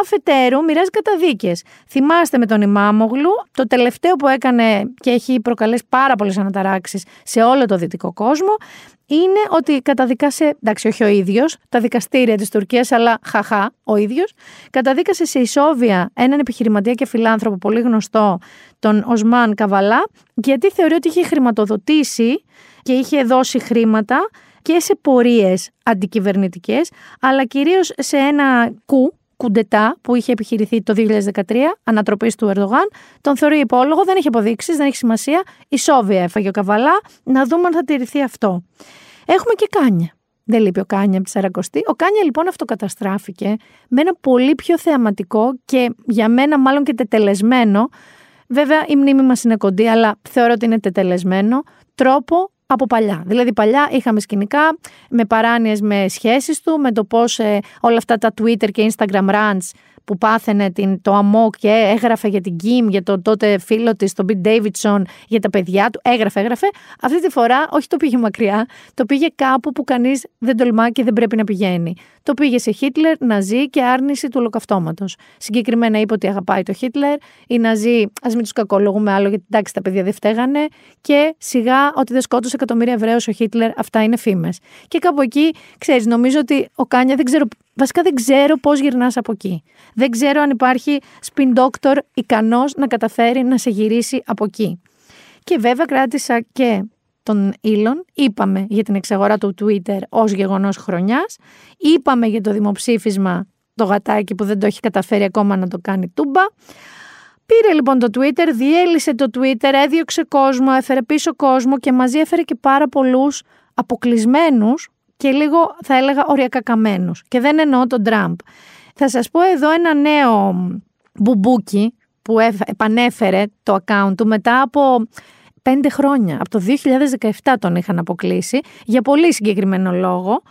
Αφετέρου, μοιράζει καταδίκες. Θυμάστε με τον Ιμάμογλου, το τελευταίο που έκανε και έχει προκαλέσει πάρα πολλές αναταράξεις σε όλο το δυτικό κόσμο, είναι ότι καταδικάσε, εντάξει όχι ο ίδιος, τα δικαστήρια της Τουρκίας, αλλά χαχά ο ίδιος, καταδίκασε σε ισόβια έναν επιχειρηματία και φιλάνθρωπο πολύ γνωστό, τον Οσμάν Καβαλά, γιατί θεωρεί ότι είχε χρηματοδοτήσει και είχε δώσει χρήματα και σε πορείες αντικυβερνητικές, αλλά κυρίως σε ένα κου κουντετά που είχε επιχειρηθεί το 2013, ανατροπής του Ερντογάν, τον θεωρεί υπόλογο, δεν έχει αποδείξεις, δεν έχει σημασία. Η Σόβια έφαγε ο Καβαλά, να δούμε αν θα τηρηθεί αυτό. Έχουμε και Κάνια. Δεν λείπει ο Κάνια από τη Σαρακοστή. Ο Κάνια λοιπόν αυτοκαταστράφηκε με ένα πολύ πιο θεαματικό και για μένα μάλλον και τετελεσμένο. Βέβαια η μνήμη μας είναι κοντή, αλλά θεωρώ ότι είναι τετελεσμένο τρόπο από παλιά. Δηλαδή παλιά είχαμε σκηνικά με παράνοιες με σχέσεις του, με το πώς ε, όλα αυτά τα Twitter και Instagram runs που πάθαινε την, το αμό και έγραφε για την Kim, για τον τότε φίλο της, τον Bill Davidson, για τα παιδιά του. Έγραφε, έγραφε. Αυτή τη φορά όχι το πήγε μακριά, το πήγε κάπου που κανείς δεν τολμά και δεν πρέπει να πηγαίνει. Το πήγε σε Χίτλερ, Ναζί και άρνηση του ολοκαυτώματος. Συγκεκριμένα είπε ότι αγαπάει το Χίτλερ. Οι Ναζί, ας μην τους κακολογούμε άλλο, γιατί εντάξει τα παιδιά δεν φταίγανε. Και σιγά ότι δεν σκότωσε εκατομμύρια Εβραίους ο Χίτλερ, αυτά είναι φήμες. Και κάπου εκεί, ξέρεις, νομίζω ότι ο Κάνια δεν ξέρω Βασικά δεν ξέρω πώς γυρνάς από εκεί. Δεν ξέρω αν υπάρχει spin doctor ικανός να καταφέρει να σε γυρίσει από εκεί. Και βέβαια κράτησα και τον Ήλον, είπαμε για την εξαγορά του Twitter ως γεγονός χρονιάς, είπαμε για το δημοψήφισμα το γατάκι που δεν το έχει καταφέρει ακόμα να το κάνει τούμπα. Πήρε λοιπόν το Twitter, διέλυσε το Twitter, έδιωξε κόσμο, έφερε πίσω κόσμο και μαζί έφερε και πάρα πολλούς αποκλεισμένους και λίγο θα έλεγα οριακά καμένους. Και δεν εννοώ τον Τραμπ. Θα σας πω εδώ ένα νέο μπουμπούκι που επανέφερε το account του μετά από πέντε χρόνια. Από το 2017 τον είχαν αποκλείσει για πολύ συγκεκριμένο λόγο.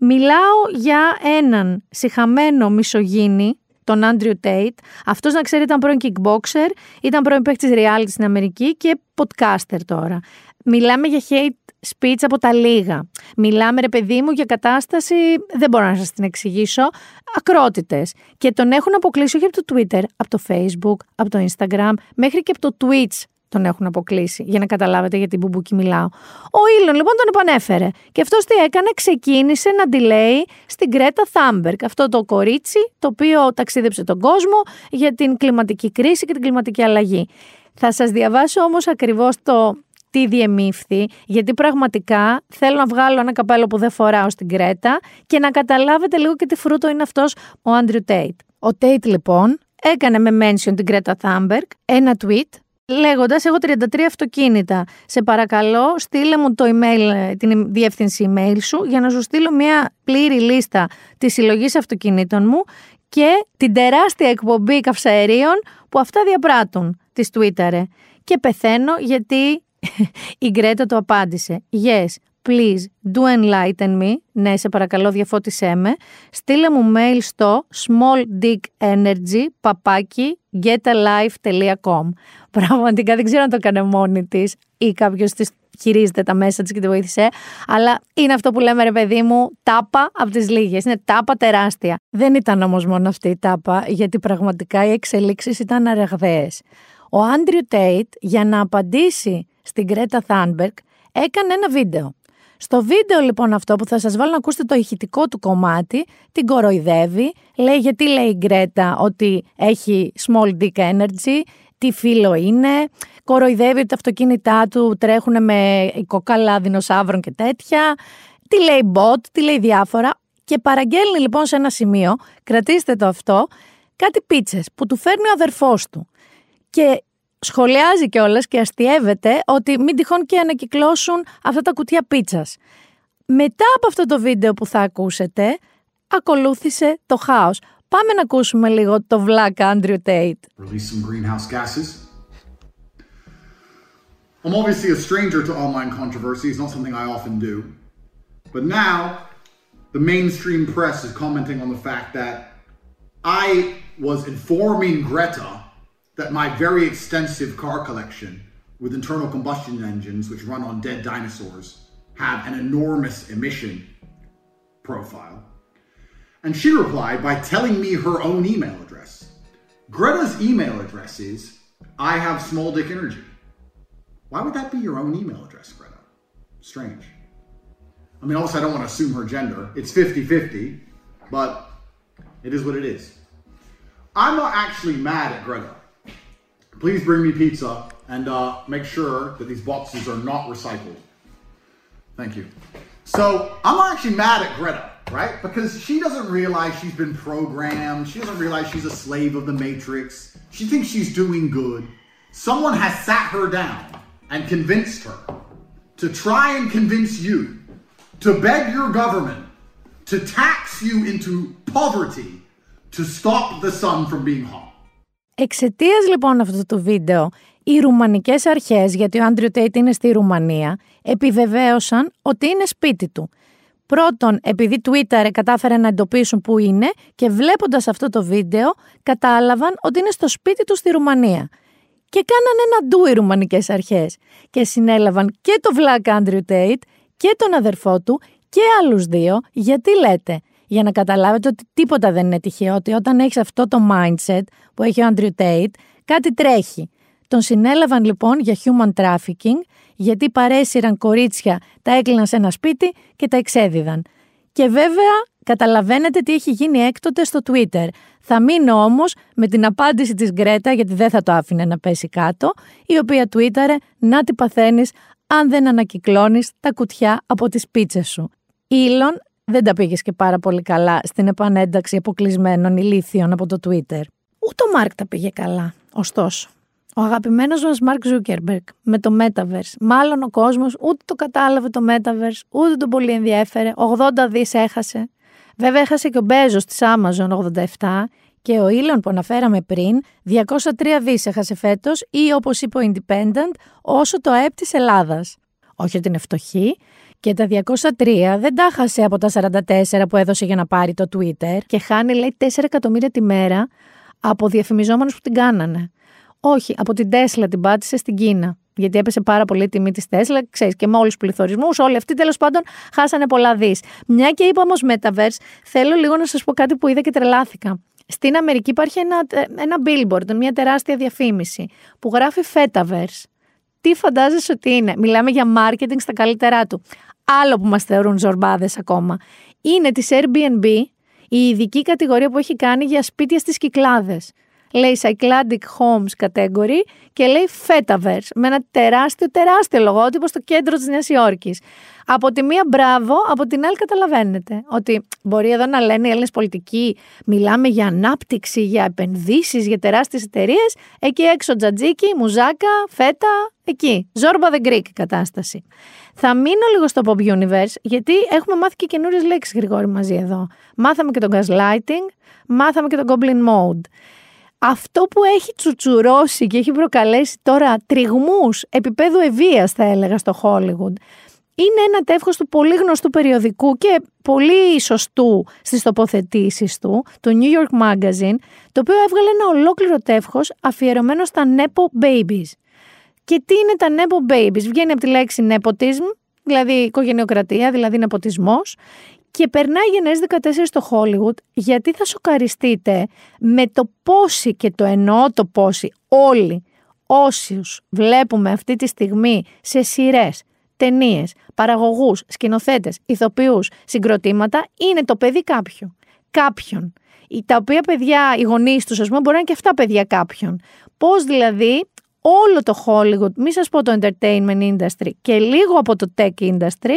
Μιλάω για έναν συχαμένο μισογίνη, τον Άντριου Τέιτ. Αυτός να ξέρετε ήταν πρώην kickboxer, ήταν πρώην παίχτης reality στην Αμερική και podcaster τώρα. Μιλάμε για hate speech από τα λίγα. Μιλάμε, ρε παιδί μου, για κατάσταση, δεν μπορώ να σας την εξηγήσω, ακρότητες. Και τον έχουν αποκλείσει όχι από το Twitter, από το Facebook, από το Instagram, μέχρι και από το Twitch τον έχουν αποκλείσει, για να καταλάβετε γιατί μπουμπούκι μιλάω. Ο Ήλον λοιπόν τον επανέφερε. Και αυτός τι έκανε, ξεκίνησε να λέει στην Γκρέτα Τούνμπεργκ. Αυτό το κορίτσι το οποίο ταξίδεψε τον κόσμο για την κλιματική κρίση και την κλιματική αλλαγή. Θα σας διαβάσω όμως ακριβώς το τι διεμήφθη, γιατί πραγματικά θέλω να βγάλω ένα καπέλο που δεν φοράω στην Κρέτα και να καταλάβετε λίγο και τι φρούτο είναι αυτός ο Άντριου Τέιτ. Ο Τέιτ λοιπόν έκανε με mention την Κρέτα Θάμπεργκ ένα tweet λέγοντας: Έχω 33 αυτοκίνητα. Σε παρακαλώ, στείλε μου το email, την διεύθυνση email σου για να σου στείλω μια πλήρη λίστα της συλλογής αυτοκινήτων μου και την τεράστια εκπομπή καυσαερίων που αυτά διαπράττουν. Της Twitter. Και πεθαίνω γιατί η Γκρέτα το απάντησε. Yes, please do enlighten me. Ναι, σε παρακαλώ διαφώτισέ με. Στείλε μου mail στο smalldickenergy παπάκι getalife.com. Πραγματικά δεν ξέρω αν το έκανε μόνη της ή κάποιος της χειρίζεται τα μέσα της και τη βοήθησε. Αλλά είναι αυτό που λέμε, ρε παιδί μου, τάπα από τις λίγες. Είναι τάπα τεράστια. Δεν ήταν όμως μόνο αυτή η τάπα, γιατί πραγματικά οι εξελίξεις ήταν αραγδαίες. Ο Άντριου Τέιτ, για να απαντήσει στην Κρέτα Θάνμπεργκ, έκανε ένα βίντεο. Στο βίντεο λοιπόν αυτό που θα σας βάλω να ακούσετε το ηχητικό του κομμάτι, την κοροϊδεύει, λέει γιατί λέει η Γκρέτα ότι έχει small dick energy, τι φίλο είναι, κοροϊδεύει ότι τα αυτοκίνητά του τρέχουν με κοκαλά δεινοσαύρων και τέτοια, τι λέει bot, τι λέει διάφορα και παραγγέλνει λοιπόν σε ένα σημείο, κρατήστε το αυτό, κάτι πίτσες που του φέρνει ο αδερφός του. Και σχολιάζει κιόλας και αστείευεται ότι μην τυχόν και ανακυκλώσουν αυτά τα κουτιά πίτσας. Μετά από αυτό το βίντεο που θα ακούσετε, ακολούθησε το χάος. Πάμε να ακούσουμε λίγο το Βλάκα Άντριου Τέιτ. But now, the mainstream press is commenting on the fact that I was informing Greta that my very extensive car collection with internal combustion engines, which run on dead dinosaurs, have an enormous emission profile. And she replied by telling me her own email address. Greta's email address is I have small dick energy. Why would that be your own email address, Greta? Strange. I mean, also, I don't want to assume her gender. It's 50 50, but it is what it is. I'm not actually mad at Greta please bring me pizza and uh, make sure that these boxes are not recycled. Thank you. So I'm actually mad at Greta. right? Because she doesn't realize she's been programmed. She doesn't realize she's a slave of the matrix. She thinks she's doing good. Someone has sat her down and convinced her to try and convince you to beg your government to tax you into poverty to stop the sun from being hot. Εξαιτίας λοιπόν αυτού του βίντεο, οι ρουμανικές αρχές, γιατί ο Άντριο Τέιτ είναι στη Ρουμανία, επιβεβαίωσαν ότι είναι σπίτι του. Πρώτον, επειδή Twitter κατάφερε να εντοπίσουν που είναι και βλέποντας αυτό το βίντεο, κατάλαβαν ότι είναι στο σπίτι του στη Ρουμανία. Και κάνανε ένα ντου οι ρουμανικές αρχές και συνέλαβαν και το βλάκα Άντριου Τέιτ και τον αδερφό του και άλλους δύο, γιατί λέτε, για να καταλάβετε ότι τίποτα δεν είναι τυχαίο, ότι όταν έχεις αυτό το mindset που έχει ο Άντριου Τέιτ, κάτι τρέχει. Τον συνέλαβαν λοιπόν για human trafficking, γιατί παρέσυραν κορίτσια, τα έκλειναν σε ένα σπίτι και τα εξέδιδαν. Και βέβαια καταλαβαίνετε τι έχει γίνει έκτοτε στο Twitter. Θα μείνω όμως με την απάντηση της Γκρέτα, γιατί δεν θα το άφηνε να πέσει κάτω, η οποία τουίταρε να τι παθαίνεις αν δεν ανακυκλώνεις τα κουτιά από τις πίτσες σου. Ήλον δεν τα πήγες και πάρα πολύ καλά στην επανένταξη αποκλεισμένων ηλίθιων από το Twitter. Ούτε ο Μάρκ τα πήγε καλά, ωστόσο. Ο αγαπημένος μας Μάρκ Ζούκερμπεργκ με το Metaverse. Μάλλον ο κόσμος ούτε το κατάλαβε το Metaverse, ούτε τον πολύ ενδιέφερε. 80 δις έχασε. Βέβαια, έχασε και ο Μπέζος της Amazon 87 και ο Ήλον που αναφέραμε πριν, 203 δις έχασε φέτος ή όπως είπε ο Independent, όσο το ΑΕΠ της Ελλάδας. Όχι ότι είναι φτωχή, και τα 203 δεν τα χάσε από τα 44 που έδωσε για να πάρει το Twitter και χάνει λέει 4 εκατομμύρια τη μέρα από διαφημιζόμενους που την κάνανε. Όχι, από την Τέσλα την πάτησε στην Κίνα. Γιατί έπεσε πάρα πολύ η τιμή της Τέσλα, ξέρεις, και με όλους τους πληθωρισμούς, όλοι αυτοί τέλος πάντων χάσανε πολλά δις. Μια και είπα όμως Metaverse, θέλω λίγο να σας πω κάτι που είδα και τρελάθηκα. Στην Αμερική υπάρχει ένα, ένα billboard, μια τεράστια διαφήμιση που γράφει Fetaverse. Τι φαντάζεσαι ότι είναι; Μιλάμε για marketing στα καλύτερά του. Άλλο που μας θεωρούν ζορμπάδες ακόμα. Είναι της Airbnb η ειδική κατηγορία που έχει κάνει για σπίτια στις Κυκλάδες. Λέει Cycladic Homes Category και λέει Fetaverse με ένα τεράστιο, τεράστιο λογότυπο στο κέντρο της Νέας Υόρκης. Από τη μία μπράβο, από την άλλη καταλαβαίνετε ότι μπορεί εδώ να λένε οι Έλληνες πολιτικοί μιλάμε για ανάπτυξη, για επενδύσεις, για τεράστιες εταιρείες. Εκεί έξω τζατζίκι, μουζάκα, φέτα, εκεί. Ζόρμπα the Greek κατάσταση. Θα μείνω λίγο στο Pop Universe, γιατί έχουμε μάθει και καινούριες λέξεις, Γρηγόρη, μαζί εδώ. Μάθαμε και τον gaslighting, μάθαμε και τον goblin mode. Αυτό που έχει τσουτσουρώσει και έχει προκαλέσει τώρα τριγμούς επίπεδου ευβίας θα έλεγα στο Hollywood είναι ένα τεύχος του πολύ γνωστού περιοδικού και πολύ σωστού στις τοποθετήσεις του, το New York Magazine, το οποίο έβγαλε ένα ολόκληρο τεύχος αφιερωμένο στα Nepo Babies. Και τι είναι τα Nepo Babies, βγαίνει από τη λέξη Nepotism, δηλαδή οικογενειοκρατία, δηλαδή νεποτισμός, και περνάει γενναίες 14 στο Hollywood γιατί θα σοκαριστείτε με το πόσοι και το εννοώ το πόσοι όλοι όσους βλέπουμε αυτή τη στιγμή σε σειρές, ταινίες, παραγωγούς, σκηνοθέτες, ηθοποιούς, συγκροτήματα είναι το παιδί κάποιου. Κάποιον. Τα οποία παιδιά, οι γονείς τους, ας πούμε, μπορεί να είναι και αυτά παιδιά κάποιον. Πώς δηλαδή όλο το Hollywood, μη σας πω το entertainment industry και λίγο από το tech industry,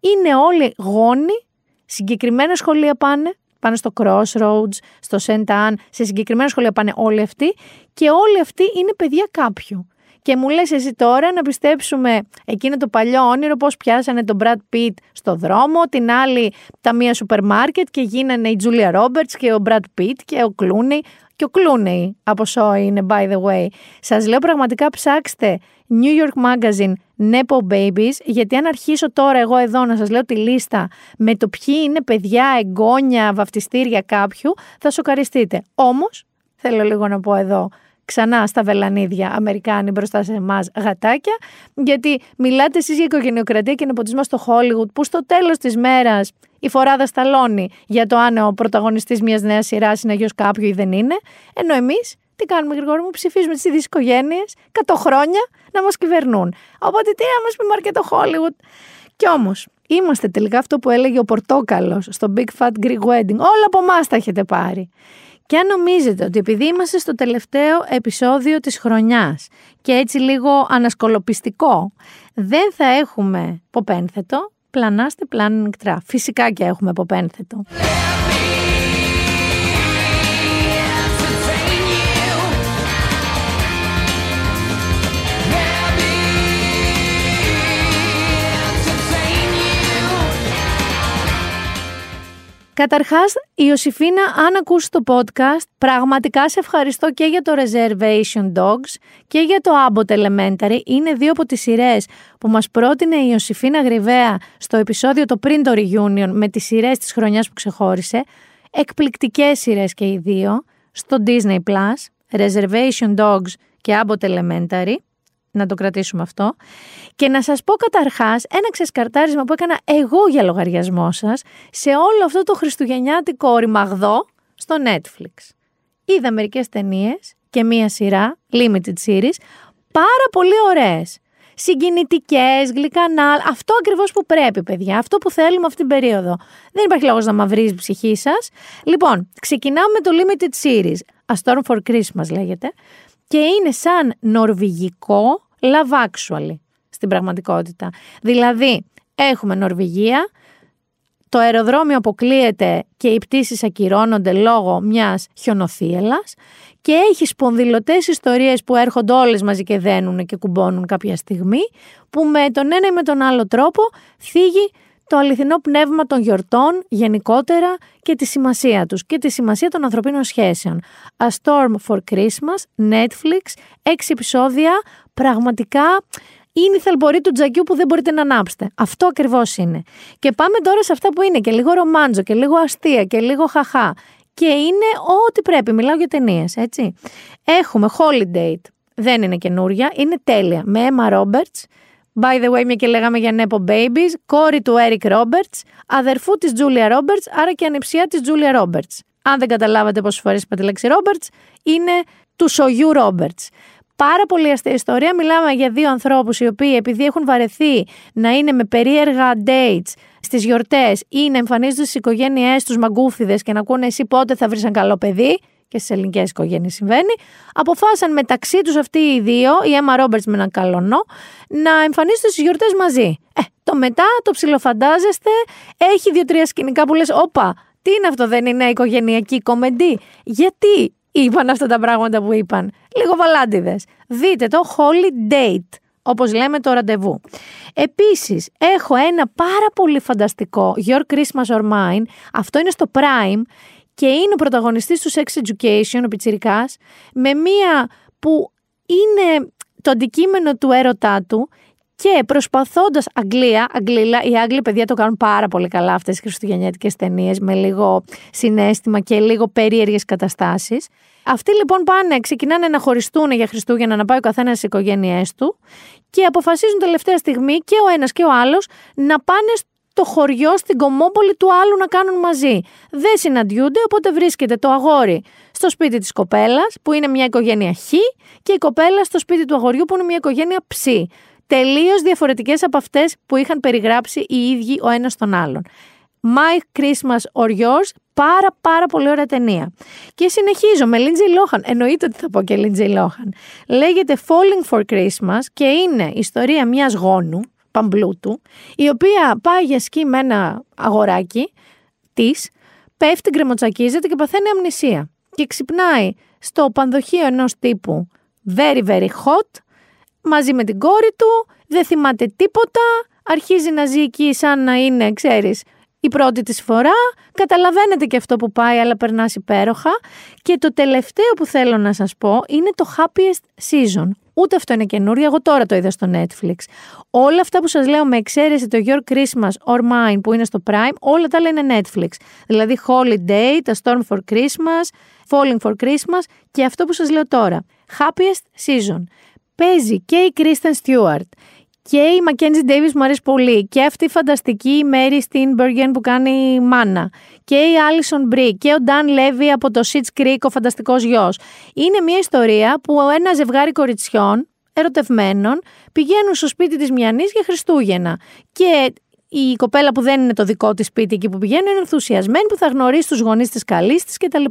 είναι όλοι γόνοι συγκεκριμένα σχολεία πάνε, πάνε στο Crossroads, στο St. Anne, σε συγκεκριμένα σχολεία πάνε όλοι αυτοί και όλοι αυτοί είναι παιδιά κάποιου. Και μου λες εσύ τώρα να πιστέψουμε εκείνο το παλιό όνειρο πώς πιάσανε τον Brad Pitt στο δρόμο, την άλλη τα μία σούπερ μάρκετ και γίνανε η Julia Roberts και ο Brad Pitt και ο Clooney και ο Clooney από σώ είναι by the way. Σας λέω πραγματικά ψάξτε New York Magazine Nepo Babies, γιατί αν αρχίσω τώρα εγώ εδώ να σας λέω τη λίστα με το ποιοι είναι παιδιά, εγγόνια, βαφτιστήρια κάποιου, θα σοκαριστείτε. Όμως, θέλω λίγο να πω εδώ, ξανά στα βελανίδια Αμερικάνοι μπροστά σε εμάς γατάκια, γιατί μιλάτε εσείς για οικογενειοκρατία και νεποτισμό στο Hollywood, που στο τέλος της μέρας η φοράδα σταλώνει για το αν ο πρωταγωνιστής μιας νέας σειράς είναι γιο κάποιου ή δεν είναι, ενώ εμείς τι κάνουμε, Γρηγόρη μου, ψηφίζουμε τις ίδιες οικογένειες 100 χρόνια να μας κυβερνούν. Οπότε τι να μας πει Μαρκέτο Hollywood. Κι όμως, είμαστε τελικά αυτό που έλεγε ο Πορτόκαλος στο Big Fat Greek Wedding. Όλα από εμάς τα έχετε πάρει. Και αν νομίζετε ότι επειδή είμαστε στο τελευταίο επεισόδιο της χρονιάς και έτσι λίγο ανασκολοπιστικό, δεν θα έχουμε ποπένθετο, πλανάστε πλάνη νυχτρά. Φυσικά και έχουμε από πένθετο. Καταρχάς, η Ιωσήφίνα, αν ακούσει το podcast, πραγματικά σε ευχαριστώ και για το Reservation Dogs και για το Abbott Elementary. Είναι δύο από τις σειρές που μας πρότεινε η Ιωσήφίνα Γρυβαία στο επεισόδιο το πριν το Reunion με τις σειρές της χρονιάς που ξεχώρισε. Εκπληκτικές σειρές και οι δύο στο Disney+, Plus, Reservation Dogs και Abbott Elementary να το κρατήσουμε αυτό. Και να σας πω καταρχάς ένα ξεσκαρτάρισμα που έκανα εγώ για λογαριασμό σας σε όλο αυτό το χριστουγεννιάτικο ρημαγδό στο Netflix. Είδα μερικές ταινίες και μία σειρά, limited series, πάρα πολύ ωραίες. Συγκινητικές, γλυκανάλ, αυτό ακριβώς που πρέπει, παιδιά. Αυτό που θέλουμε αυτή την περίοδο. Δεν υπάρχει λόγος να μαυρίζει η ψυχή σας. Λοιπόν, ξεκινάμε με το Limited Series. A Storm for Christmas λέγεται και είναι σαν νορβηγικό love actually στην πραγματικότητα. Δηλαδή, έχουμε Νορβηγία, το αεροδρόμιο αποκλείεται και οι πτήσεις ακυρώνονται λόγω μιας χιονοθύελας και έχει σπονδυλωτές ιστορίες που έρχονται όλες μαζί και δένουν και κουμπώνουν κάποια στιγμή που με τον ένα ή με τον άλλο τρόπο θίγει το αληθινό πνεύμα των γιορτών γενικότερα και τη σημασία τους και τη σημασία των ανθρωπίνων σχέσεων. A Storm for Christmas, Netflix, έξι επεισόδια, πραγματικά είναι η θελπορή του τζακιού που δεν μπορείτε να ανάψετε. Αυτό ακριβώς είναι. Και πάμε τώρα σε αυτά που είναι και λίγο ρομάντζο και λίγο αστεία και λίγο χαχά. Και είναι ό,τι πρέπει. Μιλάω για ταινίες, έτσι. Έχουμε Holiday. Δεν είναι καινούρια, είναι τέλεια. Με Emma Roberts, By the way, μια και λέγαμε για Nepo Babies, κόρη του Eric Roberts, αδερφού της Julia Roberts, άρα και ανεψιά της Julia Roberts. Αν δεν καταλάβατε πόσες φορές είπα τη λέξη Roberts, είναι του Σογιού Roberts. Πάρα πολύ αστεία ιστορία. Μιλάμε για δύο ανθρώπους οι οποίοι επειδή έχουν βαρεθεί να είναι με περίεργα dates στις γιορτές ή να εμφανίζονται στις οικογένειές τους μαγκούφιδες και να ακούνε εσύ πότε θα βρεις ένα καλό παιδί, και στις ελληνικές οικογένειες συμβαίνει, αποφάσισαν μεταξύ τους αυτοί οι δύο, η Έμα Ρόμπερτ με έναν καλονό, να εμφανίζονται στις γιορτές μαζί. Ε, το μετά το ψιλοφαντάζεστε, έχει δύο-τρία σκηνικά που λες: Όπα, τι είναι αυτό, δεν είναι οικογενειακή κομμεντή. Γιατί είπαν αυτά τα πράγματα που είπαν. Λίγο βαλάντιδες. Δείτε το Holy Date. Όπως λέμε το ραντεβού. Επίσης, έχω ένα πάρα πολύ φανταστικό Your Christmas or Mine. Αυτό είναι στο Prime και είναι ο πρωταγωνιστής του Sex Education, ο Πιτσιρικάς, με μία που είναι το αντικείμενο του έρωτά του και προσπαθώντας Αγγλία, Αγγλίλα, οι Άγγλοι παιδιά το κάνουν πάρα πολύ καλά αυτές τι χριστουγεννιάτικες ταινίες με λίγο συνέστημα και λίγο περίεργες καταστάσεις. Αυτοί λοιπόν πάνε, ξεκινάνε να χωριστούν για Χριστούγεννα, να πάει ο καθένας στις οικογένειές του και αποφασίζουν τελευταία στιγμή και ο ένας και ο άλλος να πάνε το χωριό στην κομμόπολη του άλλου να κάνουν μαζί. Δεν συναντιούνται, οπότε βρίσκεται το αγόρι στο σπίτι της κοπέλας, που είναι μια οικογένεια χ, και η κοπέλα στο σπίτι του αγοριού, που είναι μια οικογένεια ψ. Τελείως διαφορετικές από αυτές που είχαν περιγράψει οι ίδιοι ο ένας τον άλλον. My Christmas or Yours, πάρα πάρα πολύ ωραία ταινία. Και συνεχίζω με Lindsay Lohan, εννοείται ότι θα πω και Lindsay Lohan. Λέγεται Falling for Christmas και είναι ιστορία μιας γόνου, παμπλούτου, η οποία πάει για σκι με ένα αγοράκι της, πέφτει, γκρεμοτσακίζεται και παθαίνει αμνησία. Και ξυπνάει στο πανδοχείο ενός τύπου very very hot, μαζί με την κόρη του, δεν θυμάται τίποτα, αρχίζει να ζει εκεί σαν να είναι, ξέρεις, η πρώτη της φορά, καταλαβαίνετε και αυτό που πάει, αλλά περνάς υπέροχα. Και το τελευταίο που θέλω να σας πω είναι το happiest season. Ούτε αυτό είναι καινούριο, εγώ τώρα το είδα στο Netflix. Όλα αυτά που σας λέω με εξαίρεση το Your Christmas or Mine που είναι στο Prime, όλα τα άλλα είναι Netflix. Δηλαδή Holiday, τα Storm for Christmas, Falling for Christmas και αυτό που σας λέω τώρα. Happiest Season. Παίζει και η Kristen Stewart και η Mackenzie Davis μου αρέσει πολύ. Και αυτή η φανταστική Mary Steenburgen που κάνει μάνα. Και η Alison Brie και ο Dan Levy από το Sitch Creek, ο φανταστικός γιος. Είναι μια ιστορία που ένα ζευγάρι κοριτσιών ερωτευμένων πηγαίνουν στο σπίτι της Μιανής για Χριστούγεννα. Και η κοπέλα που δεν είναι το δικό της σπίτι εκεί που πηγαίνουν είναι ενθουσιασμένη που θα γνωρίσει τους γονείς της καλής της κτλ.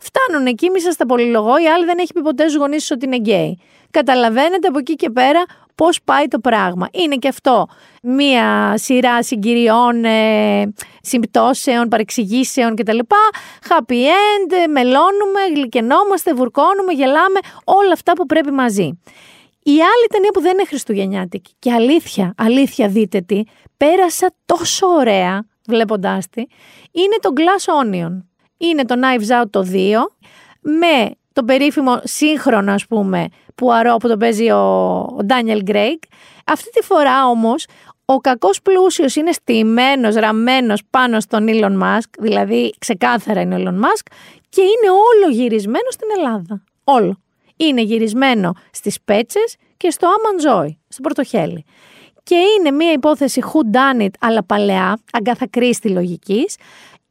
Φτάνουν εκεί, μη σας τα πολυλογώ, η άλλη δεν έχει πει ποτέ στους γονείς ότι είναι γκέι. Καταλαβαίνετε από εκεί και πέρα πώς πάει το πράγμα. Είναι και αυτό μία σειρά συγκυριών, ε, συμπτώσεων, παρεξηγήσεων κτλ. Happy end, μελώνουμε, γλυκενόμαστε, βουρκώνουμε, γελάμε, όλα αυτά που πρέπει μαζί. Η άλλη ταινία που δεν είναι χριστουγεννιάτικη και αλήθεια, αλήθεια δείτε τι, πέρασα τόσο ωραία βλέποντάς τη, είναι το Glass Onion. Είναι το Knives Out το 2 με το περίφημο σύγχρονο ας πούμε που αρώ που το παίζει ο Daniel Craig. Αυτή τη φορά όμως ο κακός πλούσιος είναι στημένος, ραμμένος πάνω στον Elon Musk, δηλαδή ξεκάθαρα είναι ο Elon Musk και είναι όλο γυρισμένο στην Ελλάδα. Όλο. Είναι γυρισμένο στις πέτσες και στο Aman Joy, στο πορτοχέλι. Και είναι μια υπόθεση whodunit, αλλά παλαιά, Αγκάθα Κρίστι λογικής,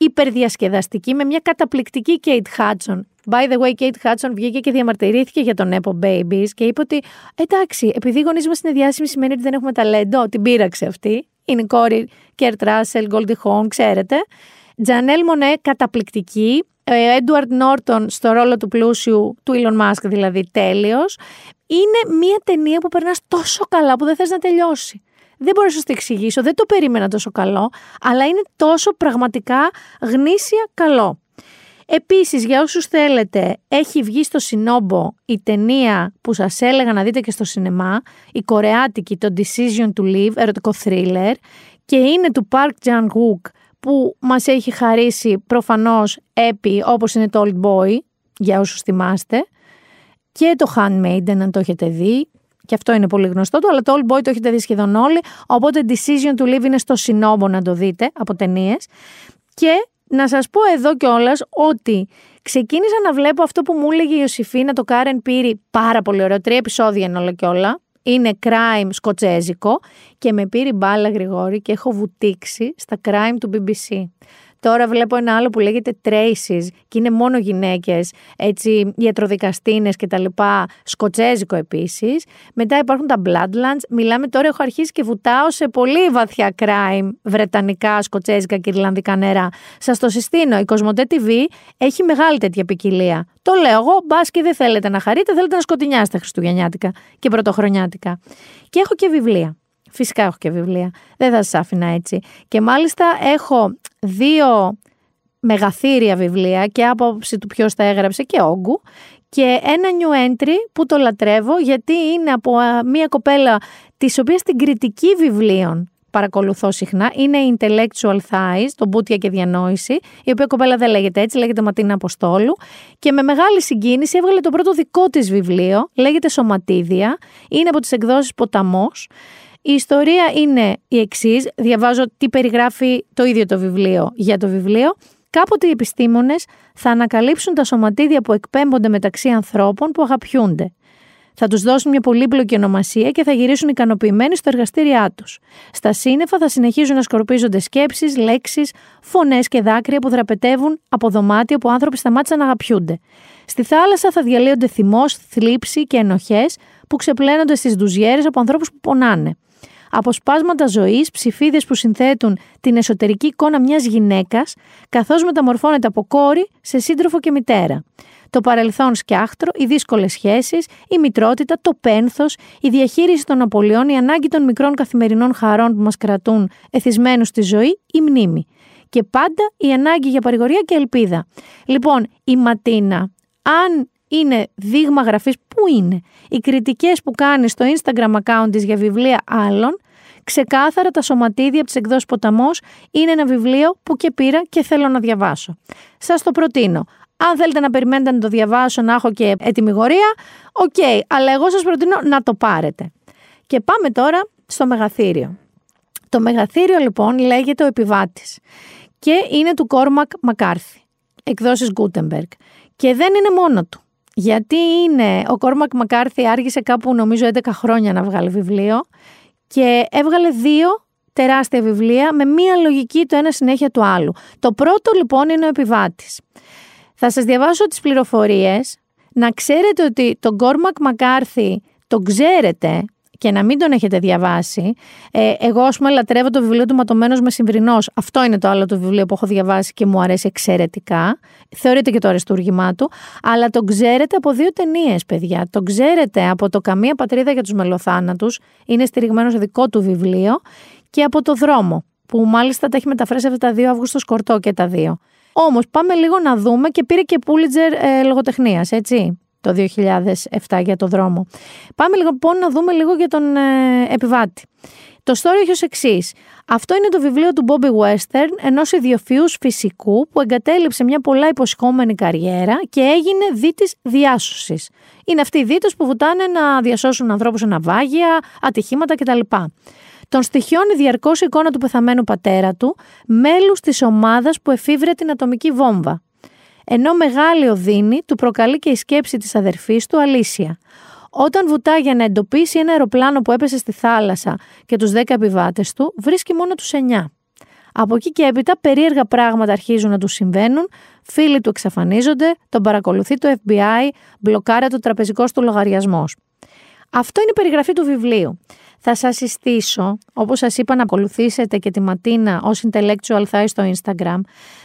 υπερδιασκεδαστική με μια καταπληκτική Kate Hudson. By the way, Kate Hudson βγήκε και διαμαρτυρήθηκε για το nepo babies και είπε ότι εντάξει, επειδή οι γονείς μας είναι διάσημοι σημαίνει ότι δεν έχουμε ταλέντο. Την πείραξε αυτή. Είναι η κόρη Κέρτ Ράσελ, Goldie Hawn, ξέρετε. Τζανέλ Μονέ, καταπληκτική. Έντουαρντ Νόρτον στο ρόλο του πλούσιου, του Elon Musk δηλαδή, τέλειος. Είναι μια ταινία που περνάς τόσο καλά που δεν θες να τελειώσει. Δεν μπορώ να σας το εξηγήσω, δεν το περίμενα τόσο καλό, αλλά είναι τόσο πραγματικά γνήσια καλό. Επίσης, για όσους θέλετε, έχει βγει στο Συνόμπο η ταινία που σας έλεγα να δείτε και στο σινεμά, η κορεάτικη, το Decision to Live, ερωτικό thriller, και είναι του Park Chan Wook, που μας έχει χαρίσει προφανώς έπι, όπως είναι το Old Boy, για όσους θυμάστε, και το Handmaiden, αν το έχετε δει, και αυτό είναι πολύ γνωστό του, αλλά το Old Boy το έχετε δει σχεδόν όλοι. Οπότε Decision to Live είναι στο συνόμπο να το δείτε από ταινίες. Και να σας πω εδώ κιόλας ότι ξεκίνησα να βλέπω αυτό που μου έλεγε η Ιωσήφίνα, το Karen Πύρη, πάρα πολύ ωραίο, τρία επεισόδια είναι όλα κι όλα. Είναι crime σκοτσέζικο και με πήρε μπάλα γρηγόρη και έχω βουτήξει στα crime του BBC. Τώρα βλέπω ένα άλλο που λέγεται Traces και είναι μόνο γυναίκες, έτσι ιατροδικαστίνες κτλ. Σκοτσέζικο επίσης. Μετά υπάρχουν τα Bloodlands. Μιλάμε τώρα, έχω αρχίσει και βουτάω σε πολύ βαθιά crime βρετανικά, σκοτσέζικα και ιρλανδικά νερά. Σας το συστήνω. Η Κοσμοτέ TV έχει μεγάλη τέτοια ποικιλία. Το λέω εγώ, μπας και δεν θέλετε να χαρείτε, θέλετε να σκοτεινιάσετε Χριστουγεννιάτικα και Πρωτοχρονιάτικα. Και έχω και βιβλία. Φυσικά έχω και βιβλία. Δεν θα σας άφηνα έτσι. Και μάλιστα έχω δύο μεγαθύρια βιβλία και άποψη του ποιος τα έγραψε και όγκου και ένα new entry που το λατρεύω γιατί είναι από μια κοπέλα της οποίας την κριτική βιβλίων παρακολουθώ συχνά είναι η Intellectual Thighs, το Μπούτια και Διανόηση, η οποία κοπέλα δεν λέγεται έτσι, λέγεται Ματίνα Αποστόλου και με μεγάλη συγκίνηση έβγαλε το πρώτο δικό της βιβλίο, λέγεται Σωματίδια, είναι από τις εκδόσεις Ποταμός η ιστορία είναι η εξής. Διαβάζω τι περιγράφει το ίδιο το βιβλίο για το βιβλίο. Κάποτε οι επιστήμονες θα ανακαλύψουν τα σωματίδια που εκπέμπονται μεταξύ ανθρώπων που αγαπιούνται. Θα τους δώσουν μια πολύπλοκη ονομασία και θα γυρίσουν ικανοποιημένοι στο εργαστήριά τους. Στα σύννεφα θα συνεχίζουν να σκορπίζονται σκέψεις, λέξεις, φωνές και δάκρυα που δραπετεύουν από δωμάτια που άνθρωποι σταμάτησαν να αγαπιούνται. Στη θάλασσα θα διαλύονται θυμός, θλίψη και ενοχές που ξεπλένονται στις ντουζιέρες από ανθρώπους που πονάνε αποσπάσματα ζωής, ψηφίδες που συνθέτουν την εσωτερική εικόνα μιας γυναίκας, καθώς μεταμορφώνεται από κόρη σε σύντροφο και μητέρα. Το παρελθόν σκιάχτρο, οι δύσκολες σχέσεις, η μητρότητα, το πένθος, η διαχείριση των απολειών, η ανάγκη των μικρών καθημερινών χαρών που μας κρατούν εθισμένους στη ζωή, η μνήμη. Και πάντα η ανάγκη για παρηγορία και ελπίδα. Λοιπόν, η Ματίνα, αν είναι δείγμα γραφής, πού είναι; Οι κριτικές που κάνει στο Instagram account της για βιβλία άλλων, ξεκάθαρα τα σωματίδια από τις εκδόσεις Ποταμός είναι ένα βιβλίο που και πήρα και θέλω να διαβάσω. Σας το προτείνω. Αν θέλετε να περιμένετε να το διαβάσω, να έχω και ετυμηγορία, OK, okay, αλλά εγώ σας προτείνω να το πάρετε. Και πάμε τώρα στο μεγαθήριο. Το μεγαθύριο λοιπόν λέγεται ο επιβάτης και είναι του Κόρμακ Μακάρθη, εκδόσεις Gutenberg. Και δεν είναι μόνο του. Γιατί είναι, ο Κόρμακ Μακάρθη άργησε κάπου νομίζω 11 χρόνια να βγάλει βιβλίο και έβγαλε δύο τεράστια βιβλία με μία λογική το ένα συνέχεια του άλλου. Το πρώτο λοιπόν είναι ο επιβάτης. Θα σας διαβάσω τις πληροφορίες, να ξέρετε ότι τον Κόρμακ Μακάρθη τον ξέρετε και να μην τον έχετε διαβάσει, ε, εγώ ας πούμε λατρεύω το βιβλίο του Ματωμένος Μεσημβρινό. Αυτό είναι το άλλο το βιβλίο που έχω διαβάσει και μου αρέσει εξαιρετικά. Θεωρείται και το αριστούργημά του. Αλλά τον ξέρετε από δύο ταινίες, παιδιά. Τον ξέρετε από το Καμία Πατρίδα για τους Μελοθάνατους. Είναι στηριγμένο σε δικό του βιβλίο. Και από το Δρόμο, που μάλιστα τα έχει μεταφράσει αυτά τα δύο Αύγουστος Κορτό και τα δύο. Όμως πάμε λίγο να δούμε και πήρε και Πούλιτζερ ε, λογοτεχνίας, έτσι το 2007 για το δρόμο. Πάμε λοιπόν να δούμε λίγο για τον ε, επιβάτη. Το story έχει ως εξής. Αυτό είναι το βιβλίο του Bobby Western, ενός ιδιοφυούς φυσικού που εγκατέλειψε μια πολλά υποσχόμενη καριέρα και έγινε δίτης διάσωσης. Είναι αυτοί οι δίτες που βουτάνε να διασώσουν ανθρώπους σε ναυάγια, ατυχήματα κτλ. Τον στοιχιώνει διαρκώς η εικόνα του πεθαμένου πατέρα του, μέλους της ομάδας που εφήβρε την ατομική βόμβα ενώ μεγάλη οδύνη του προκαλεί και η σκέψη της αδερφής του Αλήσια. Όταν βουτά για να εντοπίσει ένα αεροπλάνο που έπεσε στη θάλασσα και τους 10 επιβάτες του, βρίσκει μόνο τους 9. Από εκεί και έπειτα περίεργα πράγματα αρχίζουν να του συμβαίνουν, φίλοι του εξαφανίζονται, τον παρακολουθεί το FBI, μπλοκάρει το τραπεζικό του λογαριασμός. Αυτό είναι η περιγραφή του βιβλίου. Θα σας συστήσω, όπως σας είπα να ακολουθήσετε και τη Ματίνα ως intellectual thigh στο Instagram,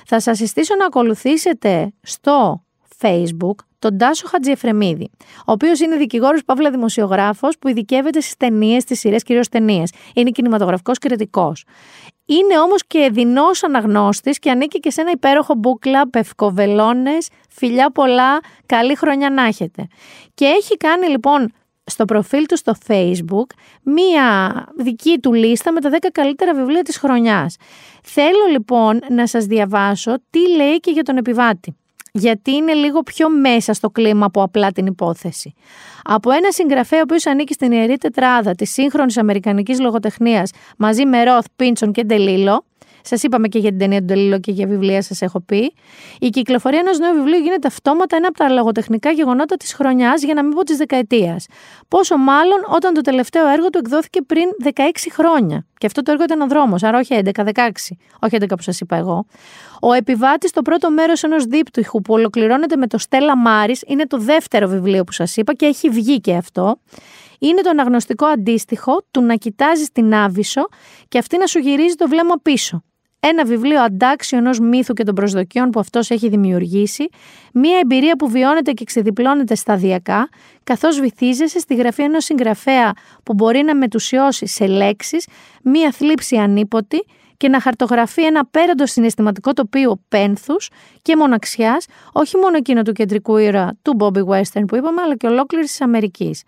θα σας συστήσω να ακολουθήσετε στο Facebook τον Τάσο Χατζιεφρεμίδη, ο οποίος είναι δικηγόρος παύλα δημοσιογράφος που ειδικεύεται στις ταινίες, στις σειρές κυρίως ταινίες. Είναι κινηματογραφικός κριτικός. Είναι όμως και δεινός αναγνώστης και ανήκει και σε ένα υπέροχο μπουκλα, πευκοβελώνες, φιλιά πολλά, καλή χρονιά να έχετε. Και έχει κάνει λοιπόν στο προφίλ του στο facebook μία δική του λίστα με τα 10 καλύτερα βιβλία της χρονιάς. Θέλω λοιπόν να σας διαβάσω τι λέει και για τον επιβάτη. Γιατί είναι λίγο πιο μέσα στο κλίμα από απλά την υπόθεση. Από ένα συγγραφέα ο οποίος ανήκει στην ιερή τετράδα της σύγχρονης Αμερικανικής λογοτεχνίας μαζί με Ροθ, Πίντσον και Ντελίλο, Σας είπαμε και για την ταινία του Ντελίλο και για βιβλία, σας έχω πει. Η κυκλοφορία ενός νέου βιβλίου γίνεται αυτόματα ένα από τα λογοτεχνικά γεγονότα της χρονιάς, για να μην πω της δεκαετίας. Πόσο μάλλον όταν το τελευταίο έργο του εκδόθηκε πριν 16 χρόνια. Και αυτό το έργο ήταν ο δρόμος, άρα όχι 11-16, όχι 11 που σας είπα εγώ. Ο επιβάτης, το πρώτο μέρος ενός δίπτυχου που ολοκληρώνεται με το Στέλλα Μάρι, είναι το δεύτερο βιβλίο που σας είπα και έχει βγει και αυτό. Είναι το αναγνωστικό αντίστοιχο του να κοιτάζεις την Άβυσσο και αυτή να σου γυρίζει το βλέμμα πίσω ένα βιβλίο αντάξιο ενός μύθου και των προσδοκιών που αυτός έχει δημιουργήσει, μία εμπειρία που βιώνεται και ξεδιπλώνεται σταδιακά, καθώς βυθίζεσαι στη γραφή ενός συγγραφέα που μπορεί να μετουσιώσει σε λέξεις μία θλίψη ανίποτη και να χαρτογραφεί ένα πέραντο συναισθηματικό τοπίο πένθους και μοναξιάς, όχι μόνο εκείνο του κεντρικού ήρωα του Bobby Western που είπαμε, αλλά και ολόκληρης της Αμερικής.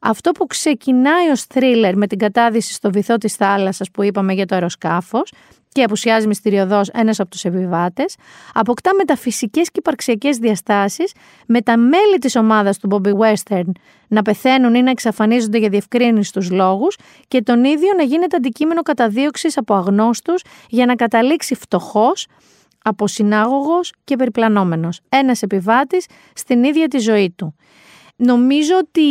Αυτό που ξεκινάει ως θρίλερ με την κατάδυση στο βυθό της θάλασσας που είπαμε για το αεροσκάφος, και απουσιάζει μυστηριωδώς ένας από τους επιβάτες, αποκτά μεταφυσικές και υπαρξιακές διαστάσεις, με τα μέλη της ομάδας του Bobby Western να πεθαίνουν ή να εξαφανίζονται για διευκρίνηση λόγους και τον ίδιο να γίνεται αντικείμενο καταδίωξης από αγνώστους για να καταλήξει φτωχός, αποσυνάγωγος και περιπλανόμενος. Ένας επιβάτης στην ίδια τη ζωή του. Νομίζω ότι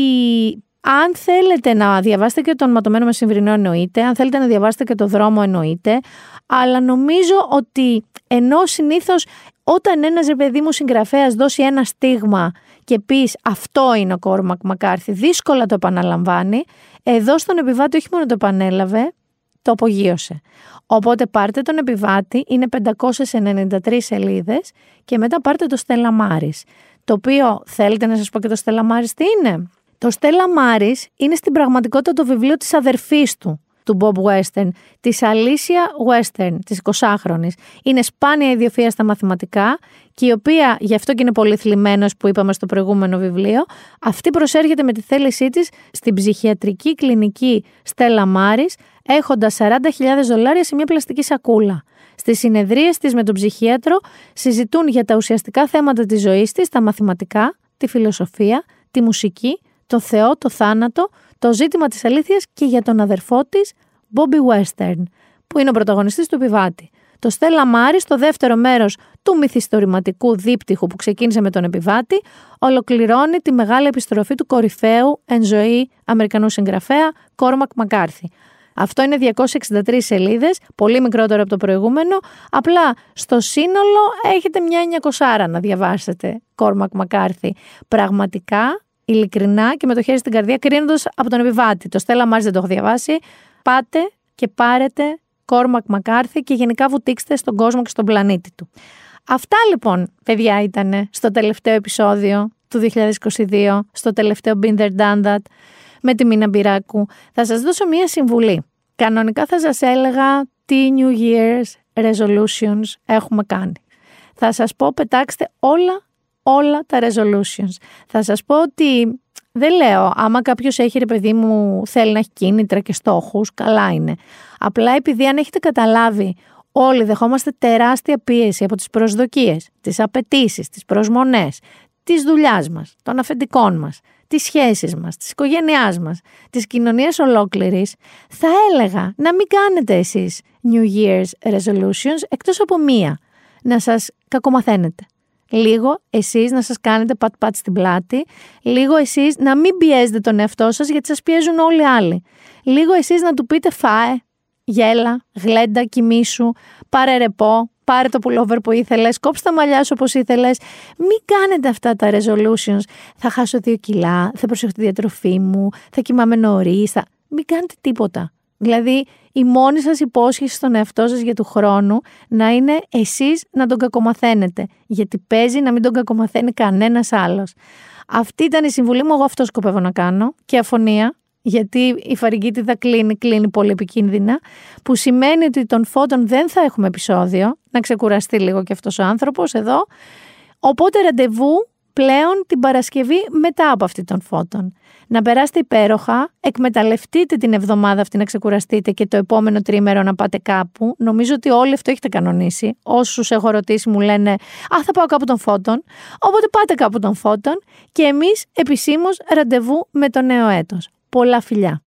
αν θέλετε να διαβάσετε και τον ματωμένο με συμβρινό εννοείται, αν θέλετε να διαβάσετε και το δρόμο εννοείται, αλλά νομίζω ότι ενώ συνήθως όταν ένας ρε παιδί μου συγγραφέας δώσει ένα στίγμα και πεις αυτό είναι ο Κόρμακ Μακάρθη, δύσκολα το επαναλαμβάνει, εδώ στον επιβάτη όχι μόνο το επανέλαβε, το απογείωσε. Οπότε πάρτε τον επιβάτη, είναι 593 σελίδες και μετά πάρτε το Στέλλα Μάρης. Το οποίο θέλετε να σας πω και το Στέλλα Μάρης τι είναι; Το Στέλλα Μάρης είναι στην πραγματικότητα το βιβλίο της αδερφής του, του Bob Western, της Αλήσια Western, της 20χρονη. Είναι σπάνια ιδιοφία στα μαθηματικά και η οποία, γι' αυτό και είναι πολύ θλιμμένος που είπαμε στο προηγούμενο βιβλίο, αυτή προσέρχεται με τη θέλησή της στην ψυχιατρική κλινική Στέλλα Μάρης, έχοντας 40.000 δολάρια σε μια πλαστική σακούλα. Στις συνεδρίες της με τον ψυχίατρο συζητούν για τα ουσιαστικά θέματα της ζωής της, τα μαθηματικά, τη φιλοσοφία, τη μουσική, το Θεό, το θάνατο, το ζήτημα της αλήθειας και για τον αδερφό της, Bobby Western, που είναι ο πρωταγωνιστής του επιβάτη. Το Στέλλα Μάρι, στο δεύτερο μέρος του μυθιστορηματικού δίπτυχου που ξεκίνησε με τον επιβάτη, ολοκληρώνει τη μεγάλη επιστροφή του κορυφαίου εν ζωή Αμερικανού συγγραφέα Κόρμακ Μακάρθη. Αυτό είναι 263 σελίδες, πολύ μικρότερο από το προηγούμενο, απλά στο σύνολο έχετε μια 900 να διαβάσετε Κόρμακ Μακάρθη. Πραγματικά ειλικρινά και με το χέρι στην καρδιά, κρίνοντας από τον επιβάτη. Το Στέλλα Μάρς δεν το έχω διαβάσει. Πάτε και πάρετε Κόρμακ Μακάρθη και γενικά βουτήξτε στον κόσμο και στον πλανήτη του. Αυτά λοιπόν, παιδιά, ήταν στο τελευταίο επεισόδιο του 2022, στο τελευταίο Been There Done That με τη Μίνα Μπυράκου. Θα σας δώσω μία συμβουλή. Κανονικά θα σας έλεγα τι New Year's resolutions έχουμε κάνει. Θα σας πω πετάξτε όλα, όλα τα resolutions. Θα σας πω ότι δεν λέω, άμα κάποιος έχει ρε παιδί μου θέλει να έχει κίνητρα και στόχους, καλά είναι. Απλά επειδή αν έχετε καταλάβει όλοι δεχόμαστε τεράστια πίεση από τις προσδοκίες, τις απαιτήσεις, τις προσμονές, της δουλειάς μας, των αφεντικών μας, τις σχέσεις μας, της οικογένειάς μας, της κοινωνίας ολόκληρης, θα έλεγα να μην κάνετε εσείς New Year's resolutions εκτός από μία, να σας κακομαθαίνετε. Λίγο εσείς να σας κάνετε πατ-πατ στην πλάτη, λίγο εσείς να μην πιέζετε τον εαυτό σας γιατί σας πιέζουν όλοι οι άλλοι. Λίγο εσείς να του πείτε φάε, γέλα, γλέντα, κοιμήσου, πάρε ρεπό, πάρε το pullover που ήθελες, κόψε τα μαλλιά σου όπως ήθελες. Μην κάνετε αυτά τα resolutions. Θα χάσω δύο κιλά, θα προσέχω τη διατροφή μου, θα κοιμάμαι νωρίς. Θα... Μην κάνετε τίποτα. Δηλαδή, η μόνη σας υπόσχεση στον εαυτό σας για του χρόνου να είναι εσείς να τον κακομαθαίνετε. Γιατί παίζει να μην τον κακομαθαίνει κανένας άλλος. Αυτή ήταν η συμβουλή μου, εγώ αυτό σκοπεύω να κάνω. Και αφωνία, γιατί η φαρικίτιδα κλείνει, κλείνει πολύ επικίνδυνα, που σημαίνει ότι των φώτων δεν θα έχουμε επεισόδιο, να ξεκουραστεί λίγο και αυτός ο άνθρωπος εδώ. Οπότε ραντεβού πλέον την Παρασκευή μετά από αυτή των φώτων. Να περάσετε υπέροχα, εκμεταλλευτείτε την εβδομάδα αυτή να ξεκουραστείτε και το επόμενο τρίμερο να πάτε κάπου. Νομίζω ότι όλοι αυτό έχετε κανονίσει. Όσους έχω ρωτήσει μου λένε «Α, θα πάω κάπου των φώτων». Οπότε πάτε κάπου των φώτων και εμείς επισήμως ραντεβού με το νέο έτος. Πολλά φιλιά.